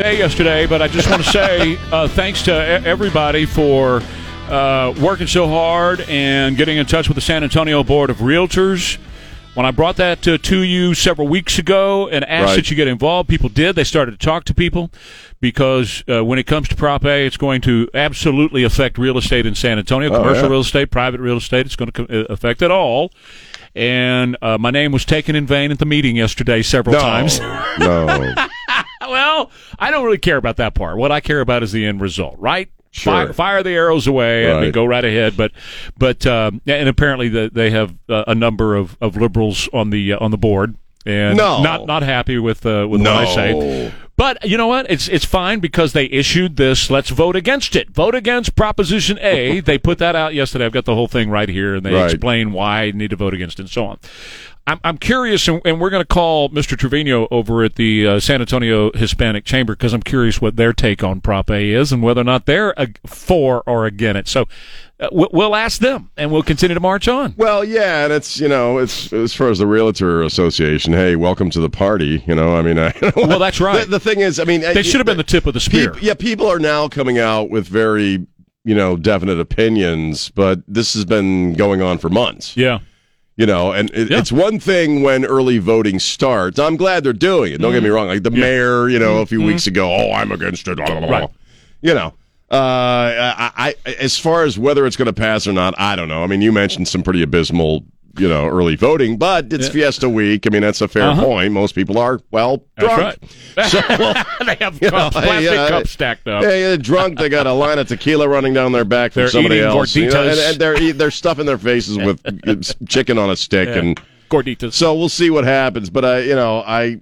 Day yesterday, but I just want to say uh, thanks to everybody for uh, working so hard and getting in touch with the San Antonio Board of Realtors. When I brought that to, to you several weeks ago and asked Right. that you get involved, people did. They started to talk to people because uh, when it comes to Prop A, it's going to absolutely affect real estate in San Antonio, Oh, commercial yeah. real estate, private real estate. It's going to co- uh, affect it all. And uh, my name was taken in vain at the meeting yesterday several No, times. no. Well, I don't really care about that part. What I care about is the end result, right? Sure. Fire, fire the arrows away and go right ahead. But, but, um, and apparently the, they have uh, a number of, of liberals on the uh, on the board, and No. not not happy with uh, with what I say. But you know what? It's it's fine because they issued this. Let's vote against it. Vote against Proposition A. they put that out yesterday. I've got the whole thing right here, and they Right. explain why you need to vote against it and so on. I'm, I'm curious, and, and we're going to call Mr. Trevino over at the uh, San Antonio Hispanic Chamber because I'm curious what their take on Prop A is and whether or not they're uh, for or against it. So uh, we'll, we'll ask them, and we'll continue to march on. Well, yeah, and it's you know, it's as far as the Realtor Association. Hey, welcome to the party. You know, I mean, I, Well, that's right. The, the thing is, I mean, They should have been the tip of the spear. Peop- yeah, people are now coming out with very you know definite opinions, but this has been going on for months. Yeah. You know, and it, Yeah. it's one thing when early voting starts. I'm glad they're doing it. Don't get me wrong. Like the mayor, you know, a few weeks ago, oh, I'm against it. blah, blah, blah. Mm-hmm. Right. You know, uh, I, I, as far as whether it's going to pass or not, I don't know. I mean, you mentioned some pretty abysmal, you know, early voting, but it's Fiesta Week. I mean, that's a fair Uh-huh. point. Most people are well drunk. That's right. So, well, they have cups, know, plastic yeah, uh, cups stacked up. yeah, uh, yeah, drunk. They got a line of tequila running down their back from They're somebody else, you know, and, and they're they're stuffing their faces with uh, chicken on a stick, Yeah. and Gorditas. so we'll see what happens. But I, you know, I,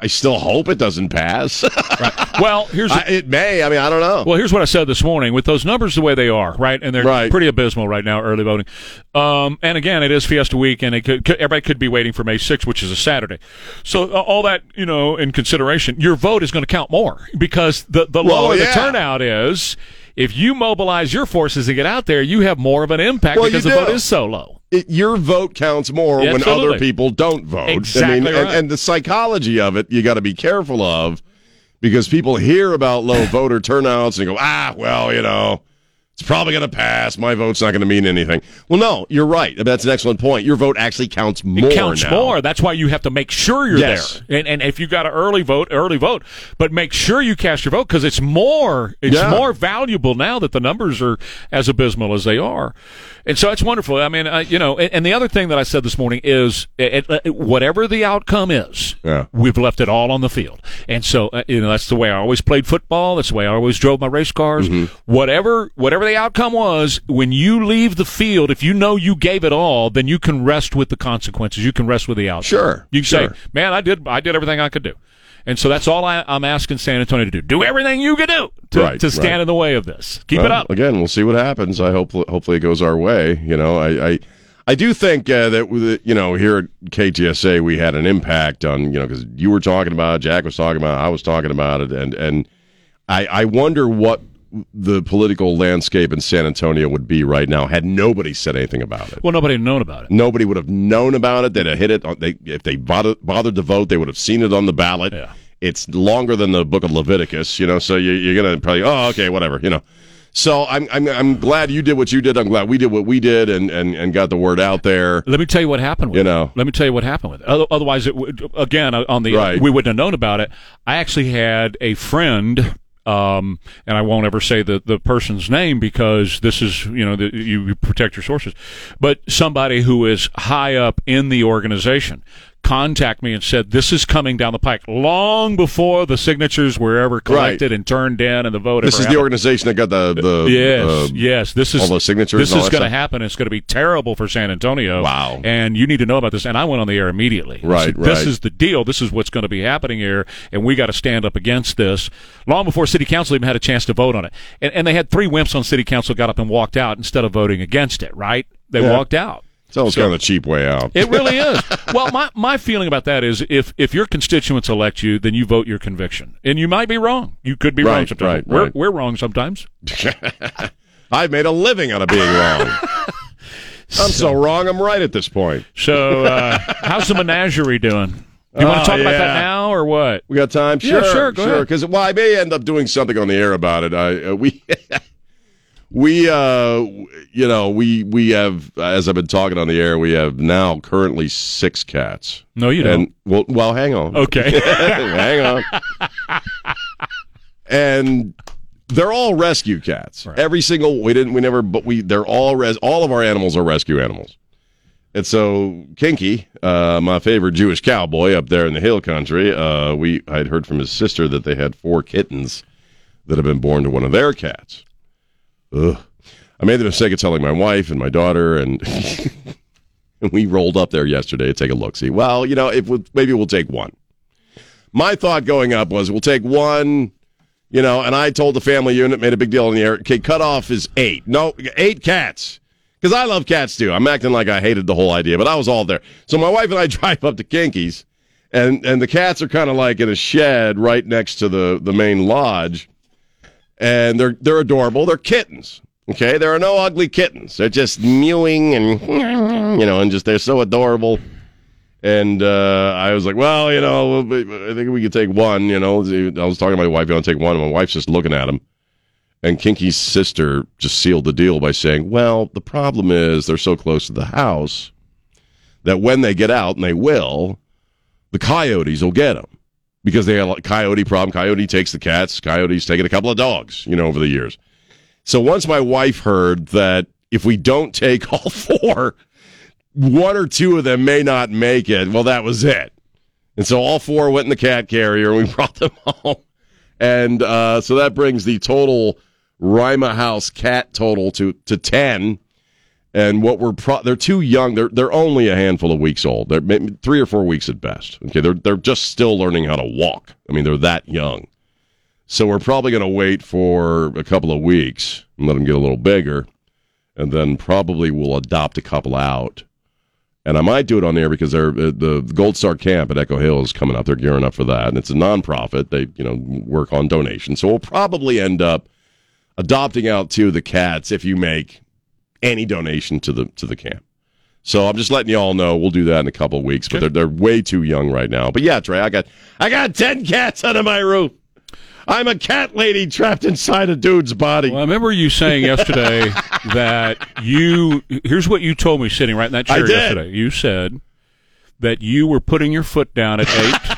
I, still hope it doesn't pass. well, here's I, it may. I mean, I don't know. Well, here's what I said this morning. With those numbers the way they are, right, and they're Right. pretty abysmal right now, early voting. Um, and again, it is Fiesta Week, and it could, could, everybody could be waiting for May 6th, which is a Saturday. So uh, all that you know in consideration, your vote is going to count more because the the Well, lower the turnout is. If you mobilize your forces and get out there, you have more of an impact Well, because the do. vote is so low. It, your vote counts more Yeah, when absolutely. other people don't vote. Exactly I mean, and, and the psychology of it, you got to be careful of because people hear about low voter turnouts and go, ah, well, you know, it's probably going to pass. My vote's not going to mean anything. Well, no, you're right. That's an excellent point. Your vote actually counts more. It counts now. more. That's why you have to make sure you're Yes. there. And, and if you got an early vote, early vote, but make sure you cast your vote because it's more. It's Yeah. more valuable now that the numbers are as abysmal as they are. And so it's wonderful. I mean, uh, you know, and, and the other thing that I said this morning is, it, it, whatever the outcome is, Yeah. we've left it all on the field. And so, uh, you know, that's the way I always played football. That's the way I always drove my race cars. Mm-hmm. Whatever, whatever the outcome was, when you leave the field, if you know you gave it all, then you can rest with the consequences. You can rest with the outcome. Sure, You can sure. say, man, I did, I did everything I could do. And so that's all I, I'm asking San Antonio to do. Do everything you can do to, Right, to stand right. in the way of this. Keep it up. Again, we'll see what happens. I hope hopefully it goes our way. You know, I I, I do think uh, that you know here at KTSA we had an impact on you know because you were talking about it, Jack was talking about it, I was talking about it, and and I I wonder what the political landscape in San Antonio would be right now had nobody said anything about it. Well, nobody had known about it. Nobody would have known about it. They'd have hit it. On, they, if they bothered, bothered to vote, they would have seen it on the ballot. Yeah. It's longer than the book of Leviticus, you know, so you, you're going to probably, oh, okay, whatever, you know. So I'm, I'm, I'm glad you did what you did. I'm glad we did what we did and, and, and got the word out there. Let me tell you what happened with You it. know. Let me tell you what happened with it. Otherwise, it would, again, uh, on the, Right. we wouldn't have known about it. I actually had a friend, um, and I won't ever say the, the person's name because this is, you know, the, you protect your sources, but somebody who is high up in the organization contact me and said this is coming down the pike long before the signatures were ever collected and turned in and the vote. This is the happened. organization that got the the Yes, uh, yes. This is all those signatures This is going to happen. It's going to be terrible for San Antonio. Wow. And you need to know about this. And I went on the air immediately. Right, said, This is the deal. This is what's going to be happening here, and we got to stand up against this. Long before City Council even had a chance to vote on it, and, and they had three wimps on City Council got up and walked out instead of voting against it. Right? They Yeah. walked out. It's almost kind of the cheap way out. It really is. Well, my, my feeling about that is if, if your constituents elect you, then you vote your conviction. And you might be wrong. You could be wrong sometimes. right, we're, right. we're wrong sometimes. I've made a living out of being wrong. I'm so wrong. I'm right at this point. So, uh, how's the menagerie doing? Do you want Oh, to talk about yeah. that now or what? We got time? Yeah, Sure, sure, go sure. ahead. Because well, I may end up doing something on the air about it. I uh, we we uh you know we we have as I've been talking on the air, we have now currently six cats. No, you don't. And well, well, hang on. Okay. hang on. and they're all rescue cats. Every single we didn't we never but we they're all res all of our animals are rescue animals. And so Kinky, uh, my favorite Jewish cowboy up there in the hill country, uh, we I'd heard from his sister that they had four kittens that have been born to one of their cats. Ugh. I made the mistake of telling my wife and my daughter, and we rolled up there yesterday to take a look. See, well, you know, if we, maybe we'll take one. My thought going up was we'll take one, you know, and I told the family unit, made a big deal in the air. Okay, cutoff is eight. No, eight cats. Because I love cats too. I'm acting like I hated the whole idea, but I was all there. So my wife and I drive up to Kinky's, and and the cats are kind of like in a shed right next to the the main lodge, and they're they're adorable. They're kittens. Okay, there are no ugly kittens. They're just mewing and you know, and just they're so adorable. And uh, I was like, well, you know, I think we could take one. You know, I was talking to my wife. You want to take one? And my wife's just looking at him. And Kinky's sister just sealed the deal by saying, well, the problem is they're so close to the house that when they get out, and they will, the coyotes will get them because they had a coyote problem. Coyote takes the cats. Coyote's taken a couple of dogs, you know, over the years. So once my wife heard that if we don't take all four, one or two of them may not make it, well, that was it. And so all four went in the cat carrier and we brought them home. And uh, so that brings the total Rima House cat total to, to 10. And what we're pro- they're too young. They're they're only a handful of weeks old. They're maybe three or four weeks at best. Okay, they're they're just still learning how to walk. I mean, they're that young. So we're probably going to wait for a couple of weeks and let them get a little bigger, and then probably we'll adopt a couple out. And I might do it on there because they're uh, the Gold Star Camp at Echo Hill is coming up. They're gearing up for that, and it's a nonprofit. They you know work on donations, so we'll probably end up adopting out two of the cats if you make any donation to the to the camp. So I'm just letting you all know we'll do that in a couple of weeks, but they're they're way too young right now. But yeah, Trey, I got I got ten cats under my roof. I'm a cat lady trapped inside a dude's body. Well, I remember you saying yesterday that you. Here's what you told me sitting right in that chair yesterday. You said that you were putting your foot down at eight.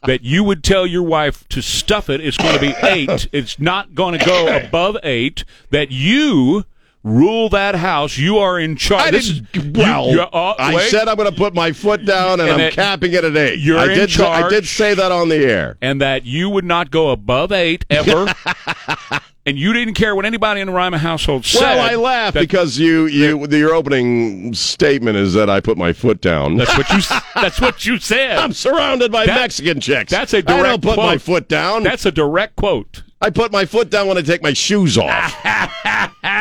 that you would tell your wife to stuff it. It's going to be eight. It's not going to go above eight. That you rule that house. You are in charge. I This didn't. you- Well, you- uh, I said I'm going to put my foot down, and, And I'm capping it at eight. you're I in did. say- I did say that on the air. and that you would not go above eight ever. and you didn't care what anybody in the Ryman household said. Well, I laugh because you you your opening statement is that I put my foot down. That's what you. That's what you said. I'm surrounded by That- Mexican chicks. that's a I don't direct put my foot down. That's a direct quote. I put my foot down when I take my shoes off.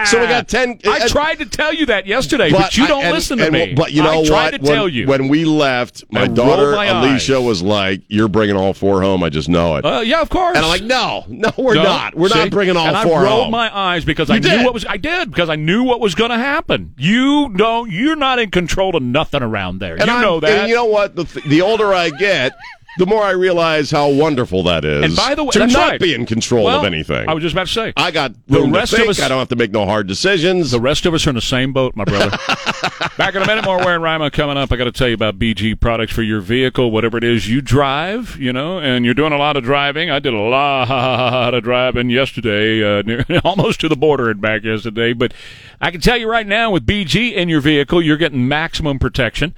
so we got ten. I uh, tried to tell you that yesterday, but, you don't and- listen to and- me. But you know I what? tried to when, tell you. when we left, my I daughter my Alicia eyes. was like, "You're bringing all four home." I just know it. uh, yeah, of course. and I'm like, "No, no, we're No, not. We're see? not bringing all and four I rolled home." my eyes because I You knew what was. I did because I knew what was going to happen. You don't. You're not in control of nothing around there. and you I'm- know that. And you know what? The, th- the older I get, the more I realize how wonderful that is. And by the way- to not right. be in control well, of anything. I was just about to say. I got The rest to of us- I don't have to make no hard decisions. The rest of us are in the same boat, my brother. Back in a minute, more Ware and Rima coming up. I got to tell you about BG products for your vehicle, whatever it is you drive, you know, and you're doing a lot of driving. I did a lot of driving yesterday, uh, near, almost to the border and back yesterday. But I can tell you right now, with BG in your vehicle, you're getting maximum protection.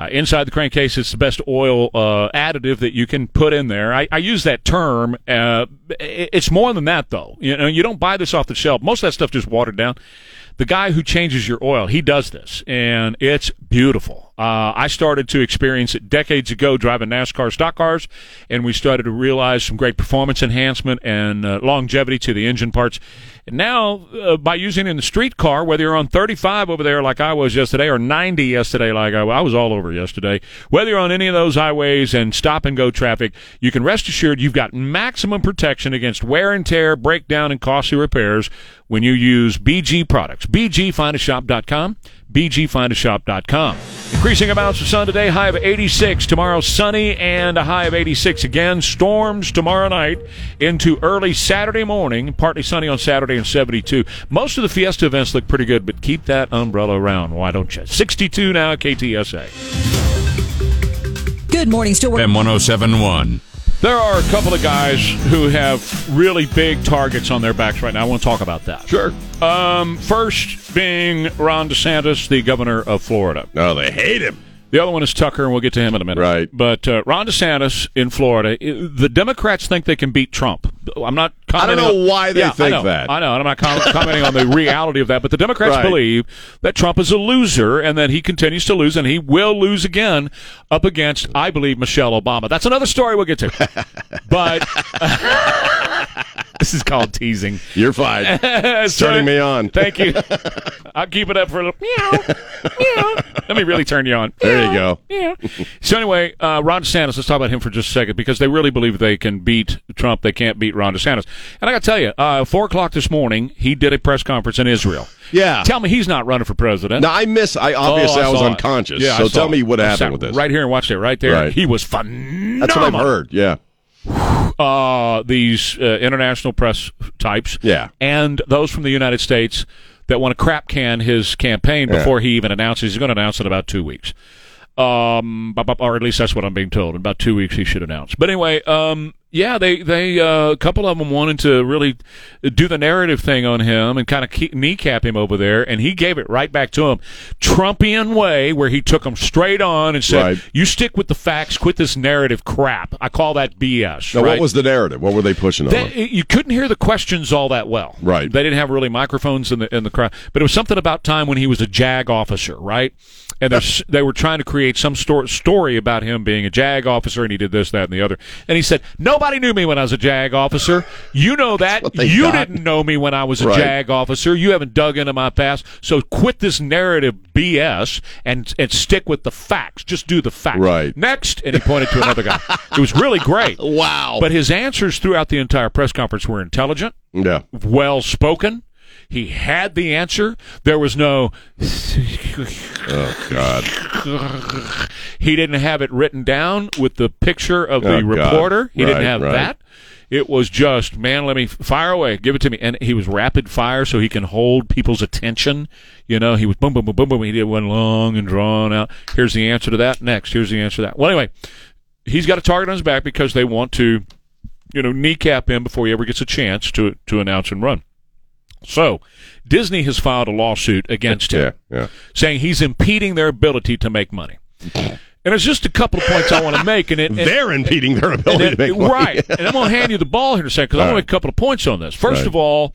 Uh, inside the crankcase, it's the best oil uh, additive that you can put in there. I, I use that term. Uh, it's more than that, though. You know, you don't buy this off the shelf. Most of that stuff just watered down. The guy who changes your oil, he does this, and it's beautiful. Uh, I started to experience it decades ago driving NASCAR stock cars, and we started to realize some great performance enhancement and uh, longevity to the engine parts. Now, uh, by using in the street car, whether you're on 35 over there like I was yesterday, or 90 yesterday like I, I was all over yesterday, whether you're on any of those highways and stop and go traffic, you can rest assured you've got maximum protection against wear and tear, breakdown, and costly repairs when you use BG products. BGFindAShop.com. BGFindAShop.com. Increasing amounts of sun today, high of 86. Tomorrow, sunny and a high of 86 again. Storms tomorrow night into early Saturday morning. Partly sunny on Saturday and 72. Most of the Fiesta events look pretty good, but keep that umbrella around. Why don't you? 62 now, KTSA. Good morning, still FM 1071. There are a couple of guys who have really big targets on their backs right now. I want to talk about that. Sure. Um, first being Ron DeSantis, the governor of Florida. No, they hate him. The other one is Tucker, and we'll get to him in a minute. Right. But uh, Ron DeSantis in Florida, the Democrats think they can beat Trump. I'm not I don't know on- why they Yeah, I think know, that. I know, and I'm not com- commenting on the reality of that. But the Democrats Right. believe that Trump is a loser, and that he continues to lose, and he will lose again up against, I believe, Michelle Obama. That's another story we'll get to. but this is called teasing. You're fine. So- Turning me on. Thank you. I'll keep it up for a little. Meow, meow. Let me really turn you on. There you go. Yeah. So anyway, uh, Ron DeSantis. Let's talk about him for just a second because they really believe they can beat Trump. They can't beat Ron DeSantis. And I got to tell you, uh, four o'clock this morning, he did a press conference in Israel. Yeah. Tell me he's not running for president. Now I miss. I obviously Oh, I, was saw it. unconscious. Yeah, so tell it. me what happened sat with this. Right here and watched it. Right there, Right. he was phenomenal. That's what I've heard. Yeah. uh, these uh, international press types, Yeah. and those from the United States that want to crap can his campaign Yeah. before he even announces. He's going to announce in about two weeks, um, or at least that's what I'm being told. In about two weeks, he should announce. But anyway, um, yeah, they they uh, a couple of them wanted to really do the narrative thing on him and kind of keep, kneecap him over there, and he gave it right back to him, Trumpian way, where he took him straight on and said, Right. "You stick with the facts, quit this narrative crap." I call that BS. Now, right? what was the narrative? What were they pushing on? They, you couldn't hear the questions all that well. Right. They didn't have really microphones in the in the crowd, but it was something about time when he was a JAG officer, right? And they were trying to create some sto- story about him being a JAG officer, and he did this, that, and the other. And he said, "Nobody knew me when I was a JAG officer. You know that. You got. didn't know me when I was a Right. JAG officer. You haven't dug into my past. So quit this narrative BS and and stick with the facts. Just do the facts. Right. Next." And he pointed to another guy. It was really great. wow. But his answers throughout the entire press conference were intelligent, yeah. well spoken. He had the answer. There was no. Oh God. He didn't have it written down with the picture of the Oh, God. reporter. He didn't have right. that. It was just, man, let me fire away, give it to me. And he was rapid fire, so he can hold people's attention. You know, he was boom, boom, boom, boom, boom. He did one long and drawn out. Here's the answer to that. Next, here's the answer to that. Well, anyway, he's got a target on his back because they want to, you know, kneecap him before he ever gets a chance to to announce and run. So, Disney has filed a lawsuit against him Yeah. Yeah. saying he's impeding their ability to make money. And there's just a couple of points I want to make, and it, and- They're impeding their ability it- to make money. right. And I'm going to hand you the ball here in a second because I want to make a couple of points on this. First Right. of all,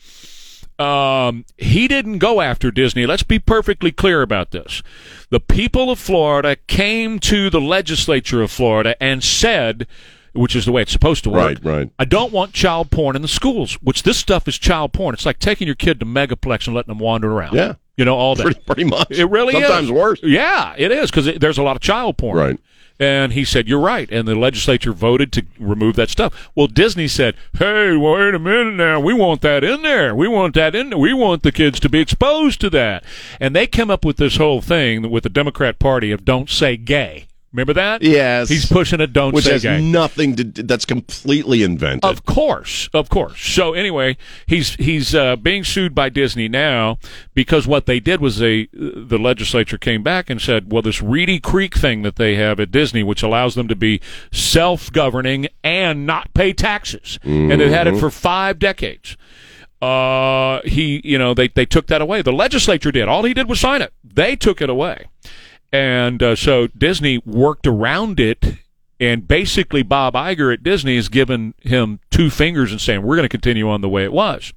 um, he didn't go after Disney. Let's be perfectly clear about this. The people of Florida came to the legislature of Florida and said, which is the way it's supposed to work. Right, right. I don't want child porn in the schools, which this stuff is child porn. It's like taking your kid to Megaplex and letting them wander around. Yeah. You know, all that. Pretty, pretty much. It really Sometimes is. worse. Yeah, it is because there's a lot of child porn. Right. And he said, "You're right." And the legislature voted to remove that stuff. Well, Disney said, "Hey, wait a minute now. We want that in there. We want that in there. We want the kids to be exposed to that." And they came up with this whole thing with the Democrat Party of "Don't say gay." Remember that? Yes. He's pushing a "Don't Which say has gay." nothing to. That's completely invented. Of course, of course. So anyway, he's he's uh, being sued by Disney now because what they did was they the legislature came back and said, well, this Reedy Creek thing that they have at Disney, which allows them to be self-governing and not pay taxes, and they've had it for five decades. Uh, he, you know, they they took that away. The legislature did. All he did was sign it. They took it away. And uh, so Disney worked around it, and basically Bob Iger at Disney has given him two fingers and saying we're going to continue on the way it was.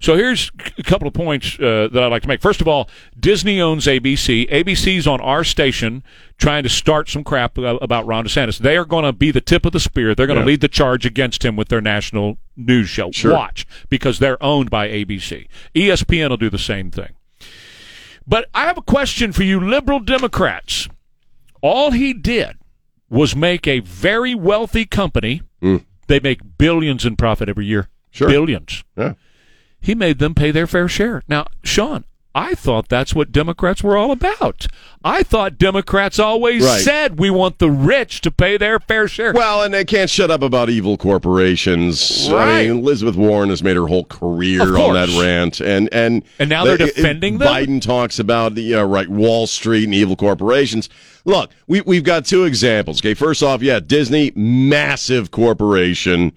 So here's a couple of points uh, that I'd like to make. First of all, Disney owns ABC. ABC's on our station trying to start some crap about Ron DeSantis. They are going to be the tip of the spear. They're going to Yeah. lead the charge against him with their national news show. Sure. Watch because they're owned by ABC. ESPN will do the same thing. But I have a question for you, liberal Democrats. All he did was make a very wealthy company. Mm. They make billions in profit every year. Sure. Billions. Yeah. He made them pay their fair share. Now, Sean, I thought that's what Democrats were all about. I thought Democrats always Right. said we want the rich to pay their fair share. Well, and they can't shut up about evil corporations. Right. I mean, Elizabeth Warren has made her whole career on that rant, and and And now they're the- defending them? Biden talks about the uh, right Wall Street and evil corporations. Look, we we've got two examples. Okay, first off, yeah, Disney, massive corporation,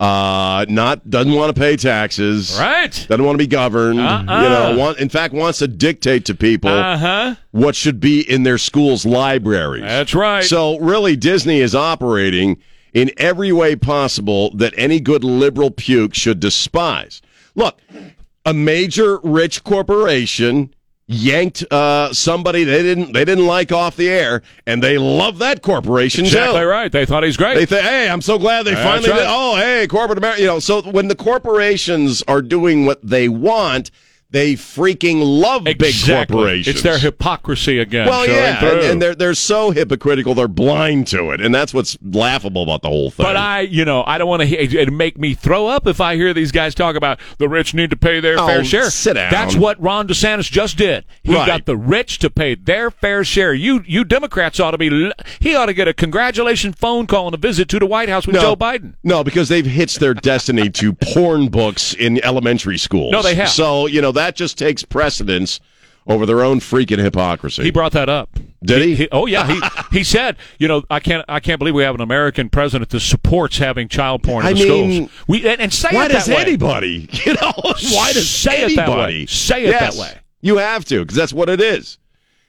uh, not doesn't want to pay taxes, right? Doesn't want to be governed. Uh-uh. You know, want, in fact, wants to dictate to people Uh huh. what should be in their schools' libraries. That's right. So really, Disney is operating in every way possible that any good liberal puke should despise. Look, a major rich corporation yanked uh, somebody they didn't they didn't like off the air, and they love that corporation Exactly too. right. They thought he's great. They think, hey, I'm so glad they finally right. did. Oh, hey, corporate America. You know, so when the corporations are doing what they want, they freaking love big corporations. It's their hypocrisy again. Well, yeah, and, and they're they're so hypocritical, they're blind to it, and that's what's laughable about the whole thing. But I, you know, I don't want to. It'd make me throw up if I hear these guys talk about the rich need to pay their Oh, fair share. sit down. That's what Ron DeSantis just did. He Right. got the rich to pay their fair share. You, you Democrats ought to be. He ought to get a congratulation phone call and a visit to the White House with Joe Biden. No, because they've hitched their destiny to porn books in elementary schools. No, they have. So you know that just takes precedence over their own freaking hypocrisy. He brought that up. Did he? oh yeah. He he said, you know, I can't I can't believe we have an American president that supports having child porn in I the mean, schools. We and, and say why it does that way. anybody? You know, why does Say it that way. anybody Say it Yes, that way. You have to because that's what it is.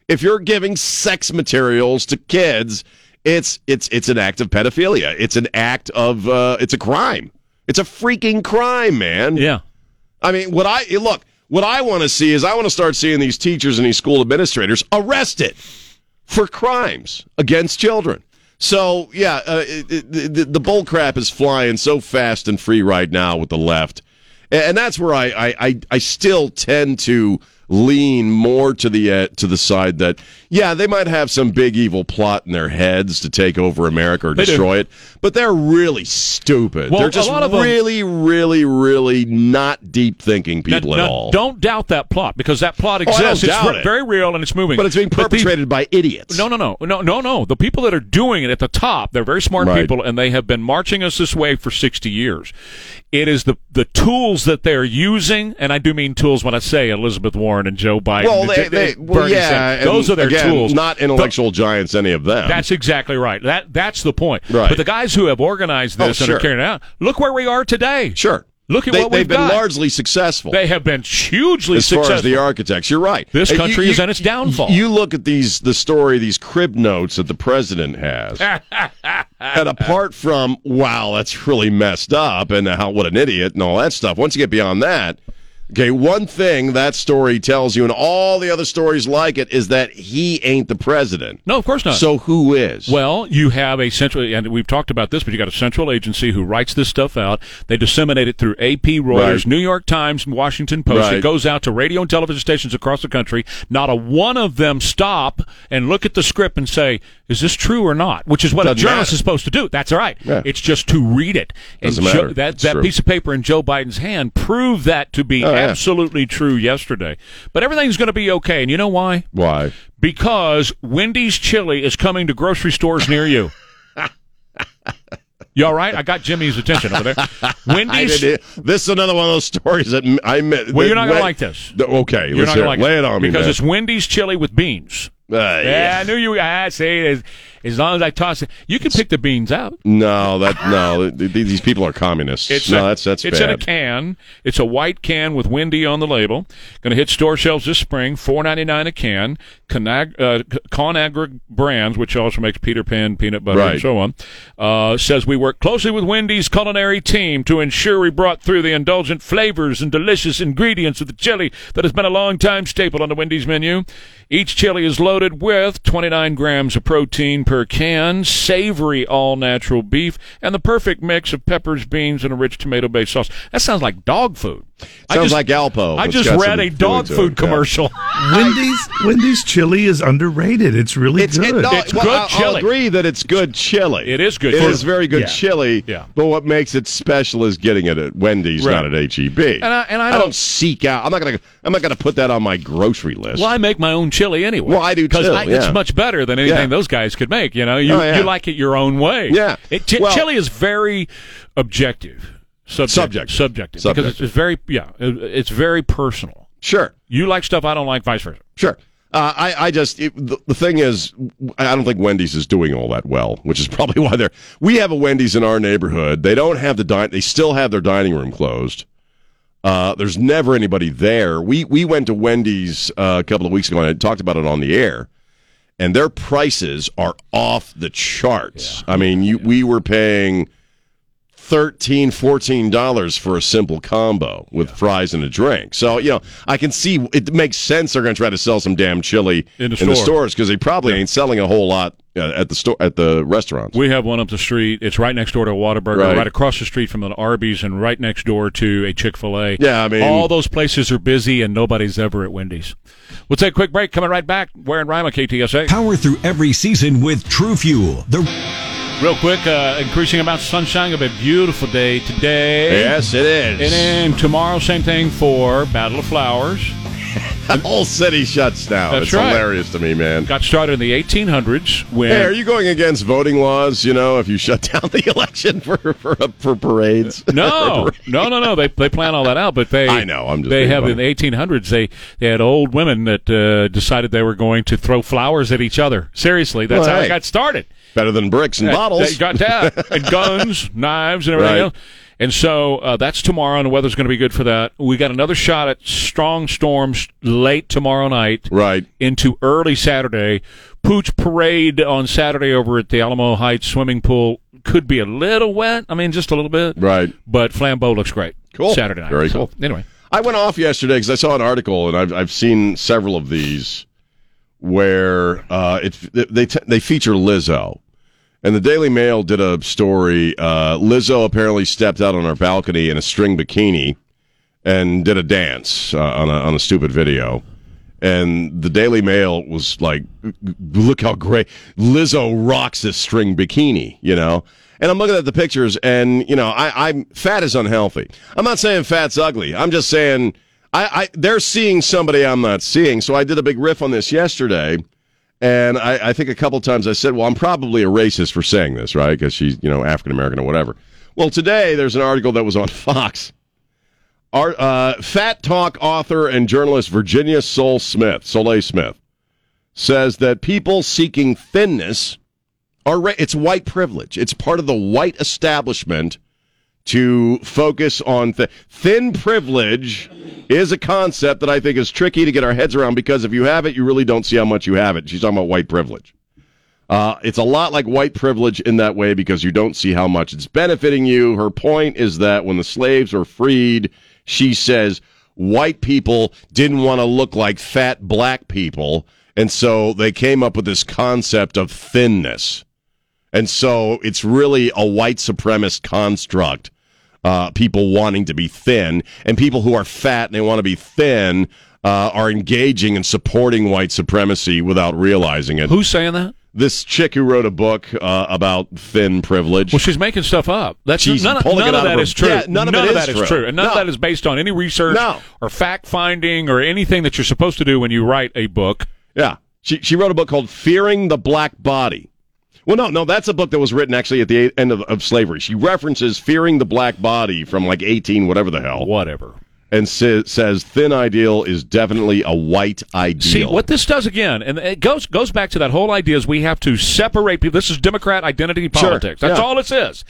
If you're giving sex materials to kids, it's it's it's an act of pedophilia. It's an act of uh, it's a crime. It's a freaking crime, man. Yeah. I mean, what I look, what I want to see is I want to start seeing these teachers and these school administrators arrested for crimes against children. So yeah, uh, it, it, the, the bull crap is flying so fast and free right now with the left, and, that's where I, I, I, I still tend to lean more to the uh, to the side that yeah they might have some big evil plot in their heads to take over America or They do. destroy it, but they're really stupid. Well, they're a just lot of them- really, really, really not deep thinking people Now- at now, all. Don't doubt that plot because that plot Oh, exists. it's doubt re- it. very real and it's moving. but it's being perpetrated by idiots. no, no, no, no, no, no. The people that are doing it at the top, they're very smart Right. people, and they have been marching us this way for sixty years. It is the the tools that they're using, and I do mean tools when I say Elizabeth Warren and Joe Biden. Well, they, they, well, yeah, Sanders—those are their again, tools. Not intellectual giants, any of them. That's exactly right. That that's the point. Right. But the guys who have organized Oh, this and sure. are carrying it out, look where we are today. sure. Look at they, what they've we've been got. largely successful. They have been hugely as successful. far as the architects, you're right. This country is on its downfall. You look at these, the story, these crib notes that the president has, and apart from wow, that's really messed up, and how what an idiot and all that stuff. Once you get beyond that, okay, one thing that story tells you, and all the other stories like it, is that he ain't the president. no, of course not. So who is? Well, you have a central, and we've talked about this, but you got a central agency who writes this stuff out. They disseminate it through AP, Reuters, Right. New York Times, Washington Post. Right. It goes out to radio and television stations across the country. Not a one of them stop and look at the script and say, "Is this true or not?" Which is what Doesn't a journalist matter. is supposed to do. That's all right. Yeah. It's just to read it. Doesn't and that It's that true. piece of paper in Joe Biden's hand proved that to be Oh, yeah. absolutely true yesterday. But everything's going to be okay, and you know why? why? Because Wendy's Chili is coming to grocery stores near you. You all right? I got Jimmy's attention over there. Wendy's. this is another one of those stories that I met. Well, you're not going to like this. Okay, You're not going to like Lay it on me, because it's Wendy's chili with beans. Uh, Yeah, I knew you. I. It's, As long as I toss it, you can pick the beans out. No, that no. th- th- These people are communists. It's no, a, that's that's it's bad. in a can. It's a white can with Wendy on the label. Going to hit store shelves this spring. Four ninety nine a can. Conag- uh, Conagra Brands, which also makes Peter Pan peanut butter and so on, uh, says we work closely with Wendy's culinary team to ensure we brought through the indulgent flavors and delicious ingredients of the chili that has been a long time staple on the Wendy's menu. Each chili is loaded with 29 grams of protein per can, savory all natural beef, and the perfect mix of peppers, beans, and a rich tomato based sauce. That sounds like dog food. I Sounds just- like Alpo. I just read a dog to it, food yeah. commercial. Wendy's Wendy's chili is underrated. It's really It's, good. it, no, It's well, good I'll- I'll chili. agree that it's good chili. It is good It chili. is very good Yeah. chili. Yeah. But what makes it special is getting it at Wendy's, Right. not at HEB. And I- and I don't, don't- seek out. I'm not gonna. I'm not gonna put that on my grocery list. Well, I make my own chili anyway. Well, I do because too, it's yeah. much better than anything Yeah. those guys could make. You know, you Oh, yeah. you like it your own way. Yeah. it, chi- Well- chili is very objective, subjective, Subjective. subjective, because it's, it's very yeah, it- it's very personal. Sure. You like stuff I don't like, vice versa. Sure. Uh, I, I just it, the, the thing is, I don't think Wendy's is doing all that well, which is probably why they're. We have a Wendy's in our neighborhood. They don't have the dine. They still have their dining room closed. Uh, there's never anybody there. We we went to Wendy's uh, a couple of weeks ago and I talked about it on the air, and their prices are off the charts. I mean, you, we were paying 13 14 dollars for a simple combo with fries and a drink so you know i can see it makes sense they're going to try to sell some damn chili In the the store. stores because they probably ain't selling a whole lot uh, at the store at the restaurants We have one up the street. It's right next door to a Whataburger, right, Right. across the street from an Arby's, and right next door to a Chick Fil A. Yeah, I mean- all those places are busy, and nobody's ever at Wendy's. We'll take a quick break. Coming right back. Ware and Rima on KTSA. Power through every season with True Fuel. The Real quick, uh, increasing amount of sunshine. Gonna be a beautiful day today. yes it is And then tomorrow, same thing for Battle of Flowers. the whole city shuts down That's it's right. hilarious to me man Got started in the 1800s when Hey, are you going against voting laws? You know, if you shut down the election for for, for parades? No, no, no, no. They they plan all that out, but they I know, I'm just they have in the 1800s. They they had old women that uh, decided they were going to throw flowers at each other. Seriously, that's Well, how it got started. Better than bricks and That- bottles. They got that and guns, knives, and everything Right. else. And so uh, that's tomorrow, and the weather's going to be good for that. We got another shot at strong storms late tomorrow night right. into early Saturday. Pooch Parade on Saturday over at the Alamo Heights swimming pool could be a little wet. I mean, just a little bit. Right. But Flambeau looks great. Cool. Saturday night. Very So, cool. Anyway, I went off yesterday because I saw an article, and I've I've seen several of these where uh, it they t- they feature Lizzo, and the Daily Mail did a story. Uh, Lizzo apparently stepped out on her balcony in a string bikini and did a dance uh, on a on a stupid video. And the Daily Mail was like, "Look how great Lizzo rocks this string bikini," you know. And I'm looking at the pictures, and you know, I, I'm fat is unhealthy. I'm not saying fat's ugly. I'm just saying I, I they're seeing somebody I'm not seeing. So I did a big riff on this yesterday, and I, I think a couple times I said, "Well, I'm probably a racist for saying this, right? Because she's you know African American or whatever." Well, today there's an article that was on Fox. Our uh, Fat Talk author and journalist Virginia Sole-Smith, Soleil Smith, says that people seeking thinness are ra- it's white privilege. It's part of the white establishment to focus on th- thin privilege is a concept that I think is tricky to get our heads around because if you have it, you really don't see how much you have it. She's talking about white privilege. Uh, it's a lot like white privilege in that way because you don't see how much it's benefiting you. Her point is that when the slaves were freed, she says white people didn't want to look like fat black people. And so they came up with this concept of thinness. And so it's really a white supremacist construct. Uh, people wanting to be thin and people who are fat and they want to be thin uh, are engaging and supporting white supremacy without realizing it. who's saying that? This chick who wrote a book uh, about thin privilege. Well, she's making stuff up. That's She's none, of- pulling none it of out of that her- is true. Yeah, none of it is that is true. true, and none of that is based on any research No. or fact finding or anything that you're supposed to do when you write a book. Yeah. She, she wrote a book called Fearing the Black Body. Well, no, no, that's a book that was written actually at the end of, of slavery. She references Fearing the Black Body from like 18, whatever the hell. Whatever. and sa- says thin ideal is definitely a white ideal. See what this does again, and it goes goes back to that whole idea: is we have to separate people. This is Democrat identity Sure, politics. That's yeah. all this is.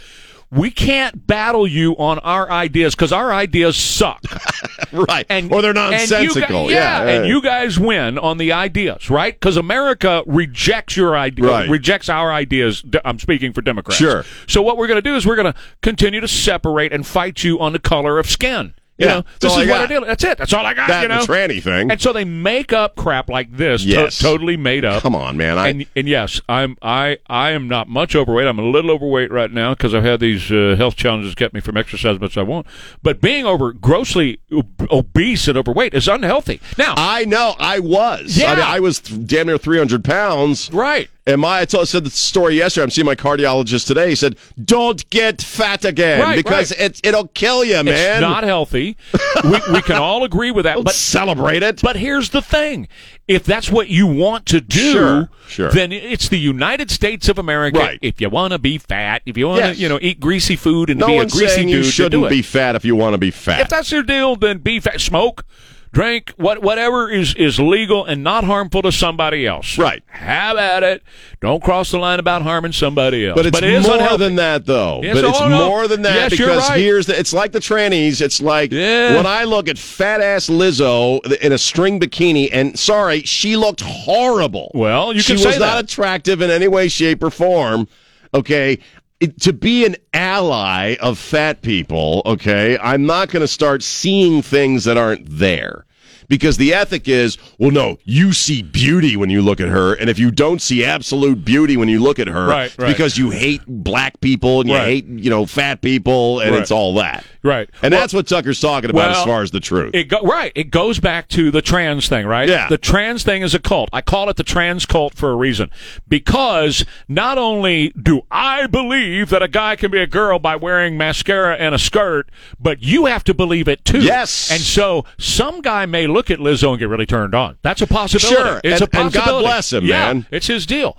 We can't battle you on our ideas because our ideas suck. right, and or they're and nonsensical. yeah, yeah, and you guys win on the ideas, right? Because America rejects your idea, Right. rejects our ideas. I'm speaking for Democrats. Sure. So what we're going to do is we're going to continue to separate and fight you on the color of skin. You Yeah, know, this is I what. I do. That's it. That's all I got. that you know, and tranny thing. and so they make up crap like this, to- Yes. totally made up. Come on, man. I, and, and yes, I'm I I am not much overweight. I'm a little overweight right now because I've had these uh, health challenges kept me from exercising as much I want. But being over grossly ob- obese and overweight is unhealthy. Now, I know I was. Yeah. I, mean, I was th- damn near 300 pounds. right. And my, I, told, I said the story yesterday. I'm seeing my cardiologist today. He said, "Don't get fat again Right, because right. it it'll kill you, man. It's not healthy. we, we can all agree with that. Don't But celebrate it." But here's the thing: if that's what you want to do, Sure, sure. then it's the United States of America. Right. If you want to be fat, if you want to, Yes. you know, eat greasy food and no be a greasy dude, you shouldn't be fat if you want to be fat. If that's your deal, then be fat. Smoke, drink, what whatever is is legal and not harmful to somebody else. Right. Have at it. Don't cross the line about harming somebody else. But it's it is more unhealthy. than that, though. Yes, but oh, it's oh, more than that Yes, because right. here's the. It's like the trannies. It's like Yeah. when I look at fat ass Lizzo in a string bikini, and sorry, she looked horrible. Well, you she can say was not that. attractive in any way, shape, or form. Okay. It- to be an ally of fat people, okay, I'm not going to start seeing things that aren't there. Because the ethic is, well, no, you see beauty when you look at her, and if you don't see absolute beauty when you look at her, Right, right. because you hate black people and you Right. hate, you know, fat people, and it's all that. Right. And Well- that's what Tucker's talking about as far as the truth. It go, right. It goes back to the trans thing, right? Yeah. The trans thing is a cult. I call it the trans cult for a reason. Because not only do I believe that a guy can be a girl by wearing mascara and a skirt, but you have to believe it too. Yes. And so some guy may look at Lizzo and get really turned on. That's a possibility. Sure. It's And- a and God bless him, yeah, man. It's his deal.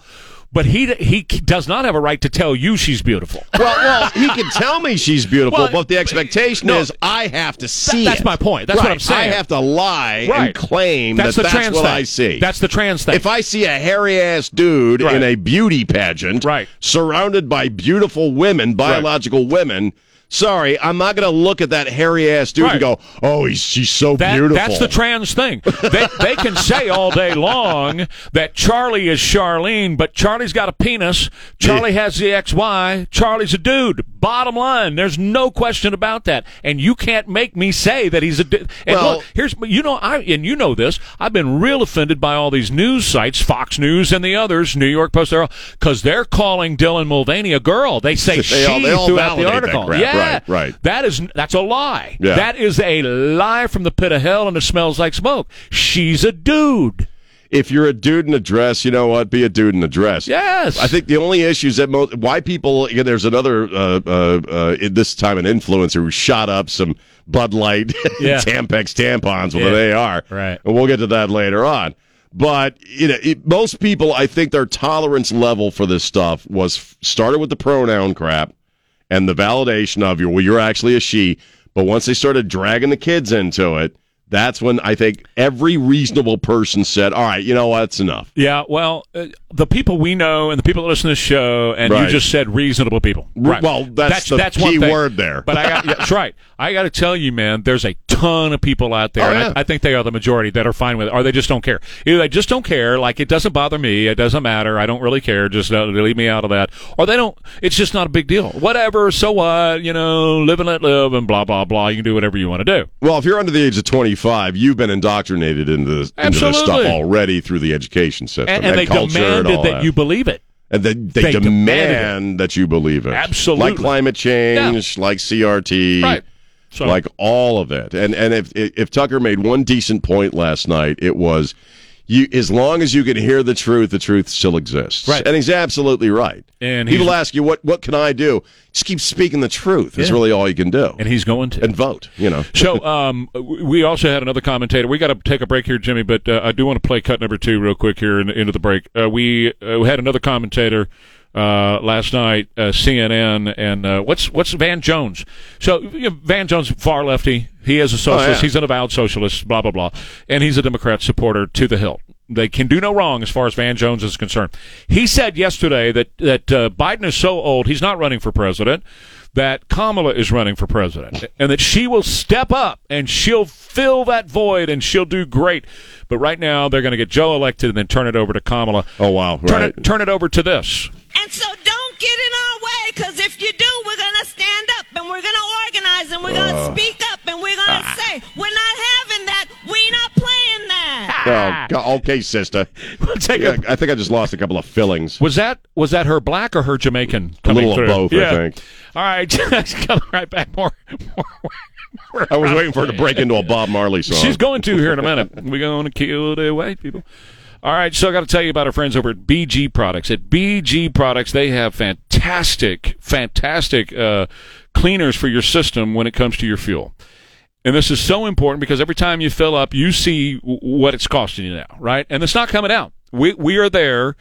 But he he does not have a right to tell you she's beautiful. well, well, he can tell me she's beautiful, Well, but the expectation no, is I have to see that's it. my point. That's what I'm saying. I have to lie Right. and claim That's that the that's trans what thing. I see. That's the trans thing. If I see a hairy ass dude Right. in a beauty pageant, Right. surrounded by beautiful women, biological women, sorry, I'm not going to look at that hairy ass dude Right. and go, "Oh, he's she's so That- beautiful." That's the trans thing. They, they can say all day long that Charlie is Charlene, but Charlie's got a penis. Charlie has the XY. Charlie's a dude. Bottom line, there's no question about that. And you can't make me say that he's a dude. And Well- look, here's you know I and you know this. I've been real offended by all these news sites, Fox News and the others, New York Post, because they're calling Dylan Mulvaney a girl. They say They she all- they all throughout the validate that article. crap. Yeah, Right, right. That is that's a lie. Yeah. That is a lie from the pit of hell, and it smells like smoke. She's a dude. if you're a dude in a dress, you know what? Be a dude in a dress. Yes. I think the only issues that mo- why people yeah, there's another uh, uh, uh, this time an influencer who shot up some Bud Light Yeah. Tampax tampons with Yeah. an AR. Right. And we'll get to that later on. But you know, it, most people, I think their tolerance level for this stuff was started with the pronoun crap and the validation of you. Well, you're actually a she. But once they started dragging the kids into it, that's when I think every reasonable person said, "All right, you know what? That's enough." Yeah, well, uh, the people we know and the people that listen to the show, and Right. you just said reasonable people. Right. Well, that's that's, the one key word there. But I got, that's right. I got to tell you, man, there's a ton of people out there, Oh, and yeah. I, I think they are the majority that are fine with it, or they just don't care. Either they just don't care, like it doesn't bother me, it doesn't matter, I don't really care, just uh, leave me out of that, or they don't. It's just not a big deal. Whatever, so what? You know, live and let live, and blah blah blah. You can do whatever you want to do. Well, if you're under the age of 25, you've been indoctrinated into this, into this stuff already through the education system And, and they culture and demanded all that you believe it. and they, they, they demand demanded that you believe it. Absolutely. Like climate change, like CRT, Right. So, like all of it. And and if if Tucker made one decent point last night, it was you as long as you can hear the truth, the truth still exists. Right. And he's absolutely right. And people ask you what what can I do? Just keep speaking the truth. Is Yeah. really all you can do. and he's going to. and vote. You know. So um, we also had another commentator. We got to take a break here, Jimmy, but uh, I do want to play cut number two real quick here in, into the break. Uh, we uh, we had another commentator uh, last night, uh, CNN, and uh, what's what's Van Jones? So you know, Van Jones, far lefty. He is a socialist. Oh, yeah. He's an avowed socialist. Blah blah blah, and he's a Democrat supporter to the hilt. They can do no wrong as far as Van Jones is concerned. He said yesterday that that uh, Biden is so old he's not running for president. That Kamala is running for president, and that she will step up and she'll fill that void and she'll do great. But right now they're going to get Joe elected and then turn it over to Kamala. Oh, wow. Turn it turn it over to this. And so don't get in our way, because if you do, we're going to stand up and we're going to organize and we're going to uh. speak up and we're going to ah. say, we're not having that. We're not playing that. Oh, okay, sister. We'll take Yeah, a- I think I just lost a couple of fillings. Was that was that her black or her Jamaican? A coming little of through? both, I think. All right, coming right back. More. more, more I was waiting for her to break into a Bob Marley song. She's going to here in a minute. We're going to kill the white people. All right, so I got to tell you about our friends over at BG Products. At BG Products, they have fantastic, fantastic uh, cleaners for your system when it comes to your fuel. And this is so important because every time you fill up, you see what it's costing you now, right? And it's not coming out. We we are there,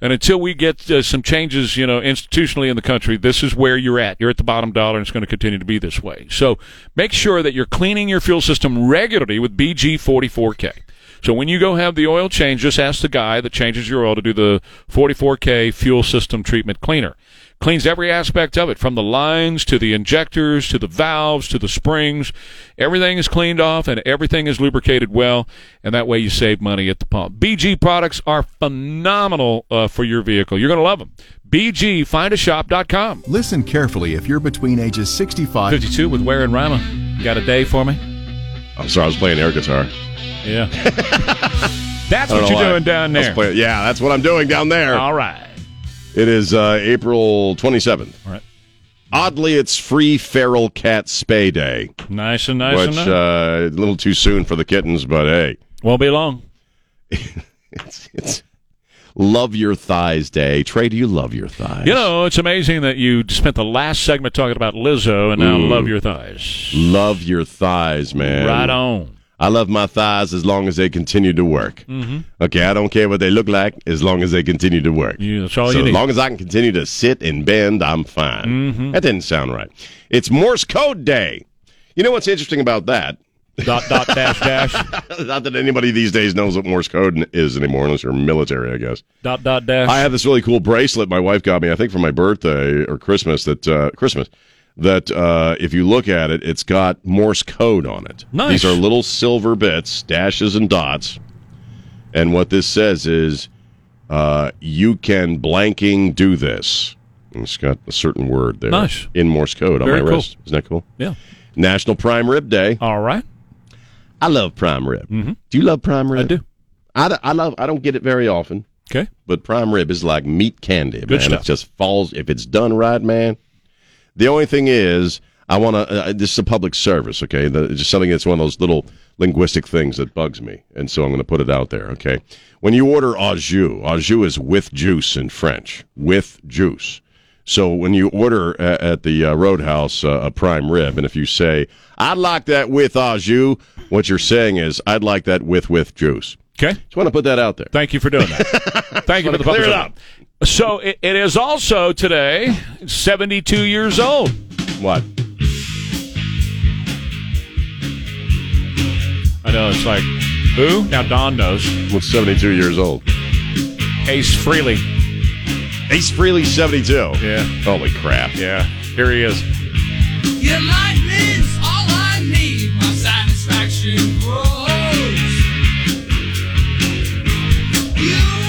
and until we get uh, some changes, you know, institutionally in the country, this is where you're at. You're at the bottom dollar, and it's going to continue to be this way. So make sure that you're cleaning your fuel system regularly with BG 44K. So when you go have the oil change, just ask the guy that changes your oil to do the 44K fuel system treatment cleaner. Cleans every aspect of it, from the lines to the injectors to the valves to the springs. Everything is cleaned off and everything is lubricated well, and that way you save money at the pump. BG products are phenomenal uh, for your vehicle. You're going to love them. BGFindAShop.com. Listen carefully if you're between ages 65 52 with Ware and Rima. You got a day for me? I'm sorry, I was playing air guitar. Yeah. That's what you're why. doing down there. playing- yeah, that's what I'm doing down there. All right. It is uh, April 27th. All right. Oddly, it's Free Feral Cat Spay Day, Nice and nice which and nice. uh, a little too soon for the kittens, but hey, Won't be long. it's it's Love Your Thighs Day. Trey, do you love your thighs? You know, it's amazing that you spent the last segment talking about Lizzo and now love your thighs. love your thighs, man. Right on. I love my thighs as long as they continue to work. Mm-hmm. Okay, I don't care what they look like as long as they continue to work. You, that's all so you as long as I can continue to sit and bend, I'm fine. Mm-hmm. That didn't sound right. It's Morse Code Day. You know what's interesting about that? Dot dot dash dash Not that anybody these days knows what Morse code is anymore, unless you're military, I guess. dot dot dash. I have this really cool bracelet my wife got me, I think for my birthday or Christmas. That uh, Christmas. That uh, if you look at it, it's got Morse code on it. Nice. These are little silver bits, dashes and dots. And what this says is, uh, you can blanking do this. And It's got a certain word there Nice. in Morse code on my cool. wrist. Isn't that cool? yeah. National Prime Rib Day. All right. I love prime rib. Do you love prime rib? I do. I, I love. I don't get it very often, Okay. but prime rib is like meat candy, Good man. stuff. It just falls if it's done right, man. The only thing is, I want to. Uh, this is a public service, okay? The, it's just something that's one of those little linguistic things that bugs me, and so I'm going to put it out there, okay? When you order au jus, au jus is with juice in French, with juice. So when you order at the uh, Roadhouse uh, a prime rib, and if you say, "I'd like that with au jus," what you're saying is, "I'd like that with with juice." Okay. Just want to put that out there. Thank you for doing that. Thank you for the Clear it publicity. So it, it is also today 72 years old. What? I know it's like who? Now Don knows. What's 72 years old? Ace Frehley. Ace Frehley, 72. Yeah. Holy crap. Yeah. Here he is.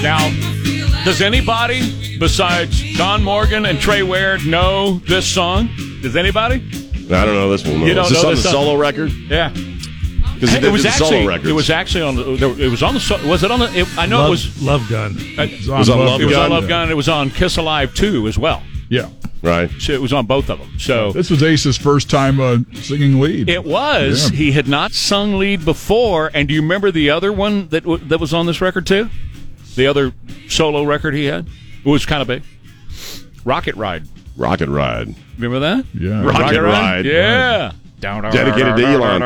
Now, make me feel like Does anybody besides Don Morgan and Trey Ware know this song? Does anybody? I don't know this one. You don't is this know on this the song? solo record? Yeah. Because it was actually solo records. it was actually on the it was on the so- was it on the it, I know Love, it was Love Gun. it was on Love it was on Gun? Love Gun it was on Kiss Alive 2 as well. Yeah. right. So it was on both of them. So This was Ace's first time uh, singing lead. it was Yeah. he had not sung lead before and do you remember the other one that w- that was on this record too? The other solo record he had? It was kind of big. Rocket Ride. Rocket Ride. Remember that? Yeah. Rocket Ride. Yeah. Dedicated to Elon.